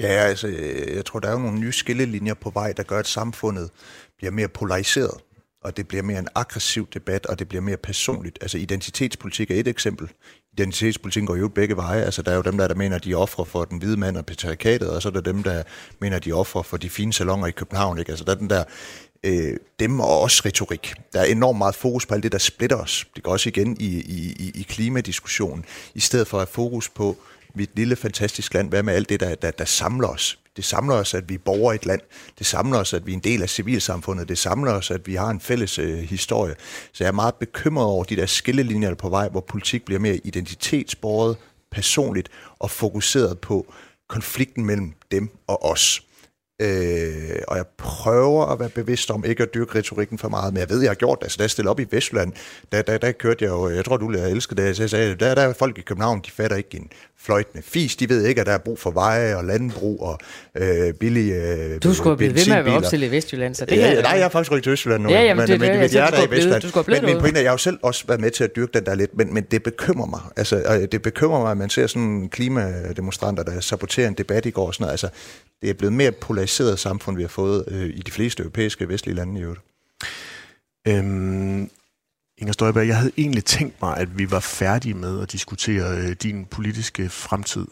Ja, altså, øh, jeg tror, der er jo nogle nye skillelinjer på vej, der gør, at samfundet bliver mere polariseret, og det bliver mere en aggressiv debat, og det bliver mere personligt. Altså, identitetspolitik er et eksempel. Identitetspolitik går jo begge veje. Altså, der er jo dem, der, der mener, at de er ofre for den hvide mand og patriarkatet, og så er der dem, der mener, at de er ofre for de fine salonger i København. Ikke? Altså, der er den der øh, dem og også retorik. Der er enormt meget fokus på alt det, der splitter os. Det går også igen i, i, i klimadiskussionen, i stedet for at have fokus på, mit lille, fantastisk land. Hvad med alt det, der, der, der samler os? Det samler os, at vi er borgere i et land. Det samler os, at vi er en del af civilsamfundet. Det samler os, at vi har en fælles øh, historie. Så jeg er meget bekymret over de der skillelinjer på vej, hvor politik bliver mere identitetsbordet, personligt og fokuseret på konflikten mellem dem og os. Øh, og jeg prøver at være bevidst om ikke at dyrke retorikken for meget, men jeg ved, jeg har gjort det. Altså, da jeg stillede op i Vestjylland, der, der, der kørte jeg jo, jeg tror, du ville elske det, så jeg sagde, der, der er folk i København, de fatter ikke en fløjtende fis. De ved ikke, at der er brug for veje og landbrug og øh, billige øh, Du skulle have blivet ved med at være opstillet i Vestjylland, så det ja, ja, nej, jeg er faktisk rykket til Østjylland nu. Ja, jamen, men, det men, det, mit jeg hjerte er i du skulle have blevet Men min pointe er, jeg har jo selv også været med til at dyrke den der lidt, men, men det bekymrer mig. Altså, det bekymrer mig, at man ser sådan klimademonstranter, der saboterer en debat i går og sådan noget. Altså, det er blevet mere polariseret samfund, vi har fået øh, i de fleste europæiske vestlige lande i øvrigt. Øhm, Inger Støjberg, jeg havde egentlig tænkt mig, at vi var færdige med at diskutere øh, din politiske fremtid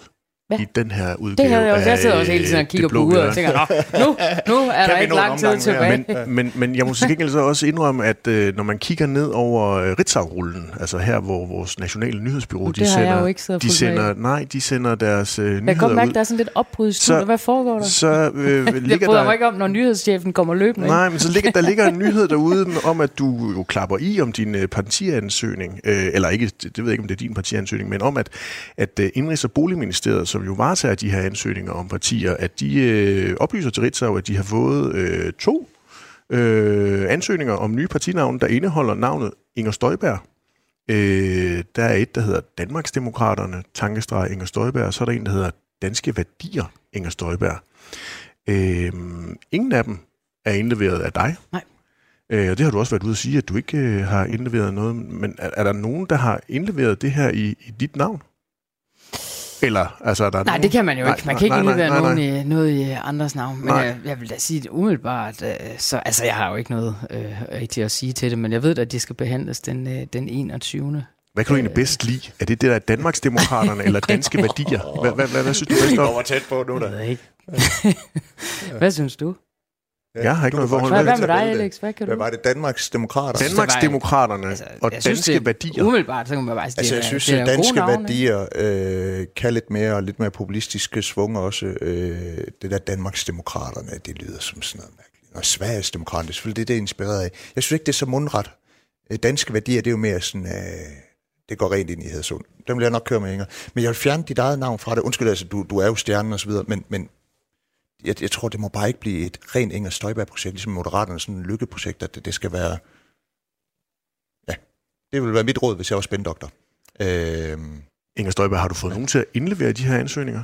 Ja. i den her udgave Det havde jeg også. Jeg sidder også hele tiden og øh, kigger på uret og tænker, nu, nu er der ikke lang tid tilbage. Men, men, men jeg må til gengæld så også indrømme, at øh, når man kigger ned over øh, Ritzau-rullen, altså her, hvor vores nationale nyhedsbyrå, Det de jeg sender, de sender, nej, de sender deres øh, Jeg kan nyheder godt mærke, ud. der er sådan lidt opbrud i studiet. Hvad foregår der? Så øh, jeg ligger bryder der... mig ikke om, når nyhedschefen kommer løbende. Nej, men så ligger, der ligger en nyhed derude om, at du jo klapper i om din øh, partiansøgning, øh, eller ikke, det ved jeg ikke, om det er din partiansøgning, men om, at, at øh, Indrigs- og Boligministeriet, som jo varetager de her ansøgninger om partier, at de øh, oplyser til Ritzau, at de har fået øh, to øh, ansøgninger om nye partinavne, der indeholder navnet Inger Støjberg. Øh, der er et, der hedder Danmarksdemokraterne, tankestreg Inger Støjberg, og så er der en, der hedder Danske Værdier Inger Støjberg. Øh, ingen af dem er indleveret af dig. Nej. Øh, og det har du også været ude at sige, at du ikke øh, har indleveret noget. Men er, er der nogen, der har indleveret det her i, i dit navn? Eller, altså, er der Nej, nogen? det kan man jo Nej, ikke. Man nej, kan ikke nej, indlevere nej, nogen nej. i, noget i andres navn. Men jeg, jeg vil da sige det umiddelbart. Øh, så, altså, jeg har jo ikke noget øh, rigtigt at sige til det, men jeg ved at de skal behandles den, øh, den 21. Hvad kan du egentlig bedst lide? Er det det der Danmarksdemokraterne eller danske værdier? Hvad, hvad, hvad, hvad synes du bedst om? tæt på nu, Jeg ved ikke. Hvad synes du? Jeg har ikke noget forhold med hvad det. med dig, Alex? Hvad kan Hvad du? var det? Danmarks Demokrater? Danmarksdemokraterne Altså, og synes, danske det er værdier. Umiddelbart, så kan man bare sige, Altså, jeg det er- synes, at danske værdier øh, kan lidt mere og lidt mere populistiske svung også. Øh, det der Danmarksdemokraterne, det lyder som sådan noget mærkeligt. Og Sverigesdemokraterne, det er selvfølgelig det, det er inspireret af. Jeg synes ikke, det er så mundret. Øh, danske værdier, det er jo mere sådan... Øh, det går rent ind i Hedsund. Den vil jeg nok køre med, Inger. Men jeg vil fjerne dit eget navn fra det. Undskyld, altså, du, du er jo stjernen og så videre, men, men jeg, jeg tror, det må bare ikke blive et rent Inger Støjberg-projekt, ligesom Moderaterne, sådan et lykkeprojekt, at det, det skal være... Ja, det vil være mit råd, hvis jeg var spændoktor. Øh, Inger Støjberg, har du fået nogen til at indlevere de her ansøgninger?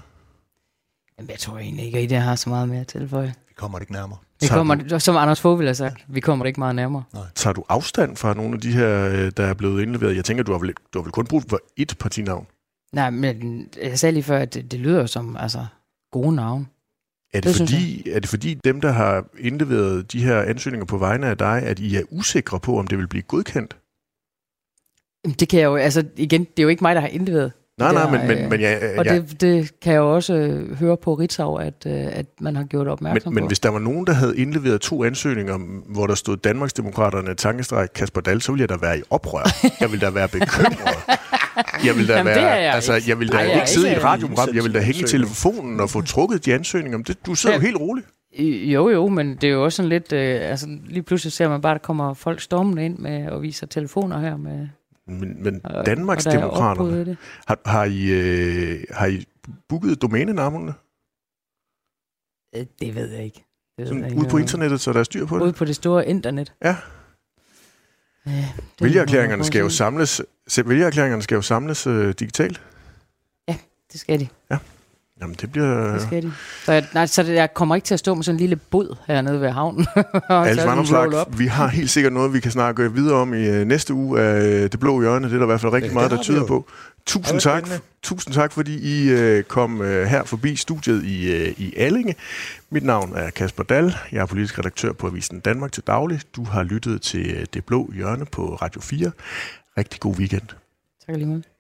Jamen, jeg tror egentlig ikke, at det har så meget mere at tilføje. vi kommer det ikke nærmere. Vi kommer, som Anders Fogh ville have sagt, vi kommer det ikke meget nærmere. Tager du afstand fra nogle af de her, øh, der er blevet indleveret? Jeg tænker, du har vel, du har vel kun brug for ét partinavn? Nej, men jeg sagde lige før, at det, det lyder som altså, gode navne. Er det, Det fordi, er det fordi dem, der har indleveret de her ansøgninger på vegne af dig, at I er usikre på, om det vil blive godkendt? Det kan jeg jo, altså igen, det er jo ikke mig, der har indleveret. Nej, nej, der, men, men, øh, men ja, Og ja, det, det kan jeg jo også øh, høre på Ritzau, at, øh, at man har gjort opmærksom men, men på. hvis der var nogen, der havde indleveret to ansøgninger, hvor der stod Danmarksdemokraterne, tankestreg, Kasper Dahl, så ville jeg da være i oprør. Jeg ville da være bekymret. Jeg vil da Jamen, være, jeg altså, ikke. jeg vil da jeg er ikke sidde i et radioprogram, jeg vil da hænge i telefonen og få trukket de ansøgninger. Men Det, du sidder jo Ja. helt roligt. Jo, jo, men det er jo også sådan lidt... Øh, altså, lige pludselig ser man bare, at der kommer folk stormende ind med og viser telefoner her med... Men, men Og, og i det. har, har, I, øh, har I booket domænenavnene Øh, Det ved jeg ikke. Det ved sådan jeg ikke ude på internettet, så der er styr på det? Ude på det store internet. Ja. Ja, Vælgererklæringerne skal jo samles, se, vælgererklæringerne skal jo samles øh, digitalt. Det skal de. Jamen, det bliver... Det skal de. Så jeg, nej, så det, jeg kommer ikke til at stå med sådan en lille bod hernede ved havnen. Alice Vandomslag, vi har helt sikkert noget, vi kan snakke videre om i øh, næste uge af øh, Det Blå Hjørne. Det er der i hvert fald rigtig Det meget, der tyder på. Tusind tak, tusind tak, fordi I øh, kom øh, her forbi studiet i, øh, i Allinge. Mit navn er Kasper Dahl. Jeg er politisk redaktør på Avisen Danmark til daglig. Du har lyttet til øh, Det Blå Hjørne på Radio 4. Rigtig god weekend. Tak lige meget.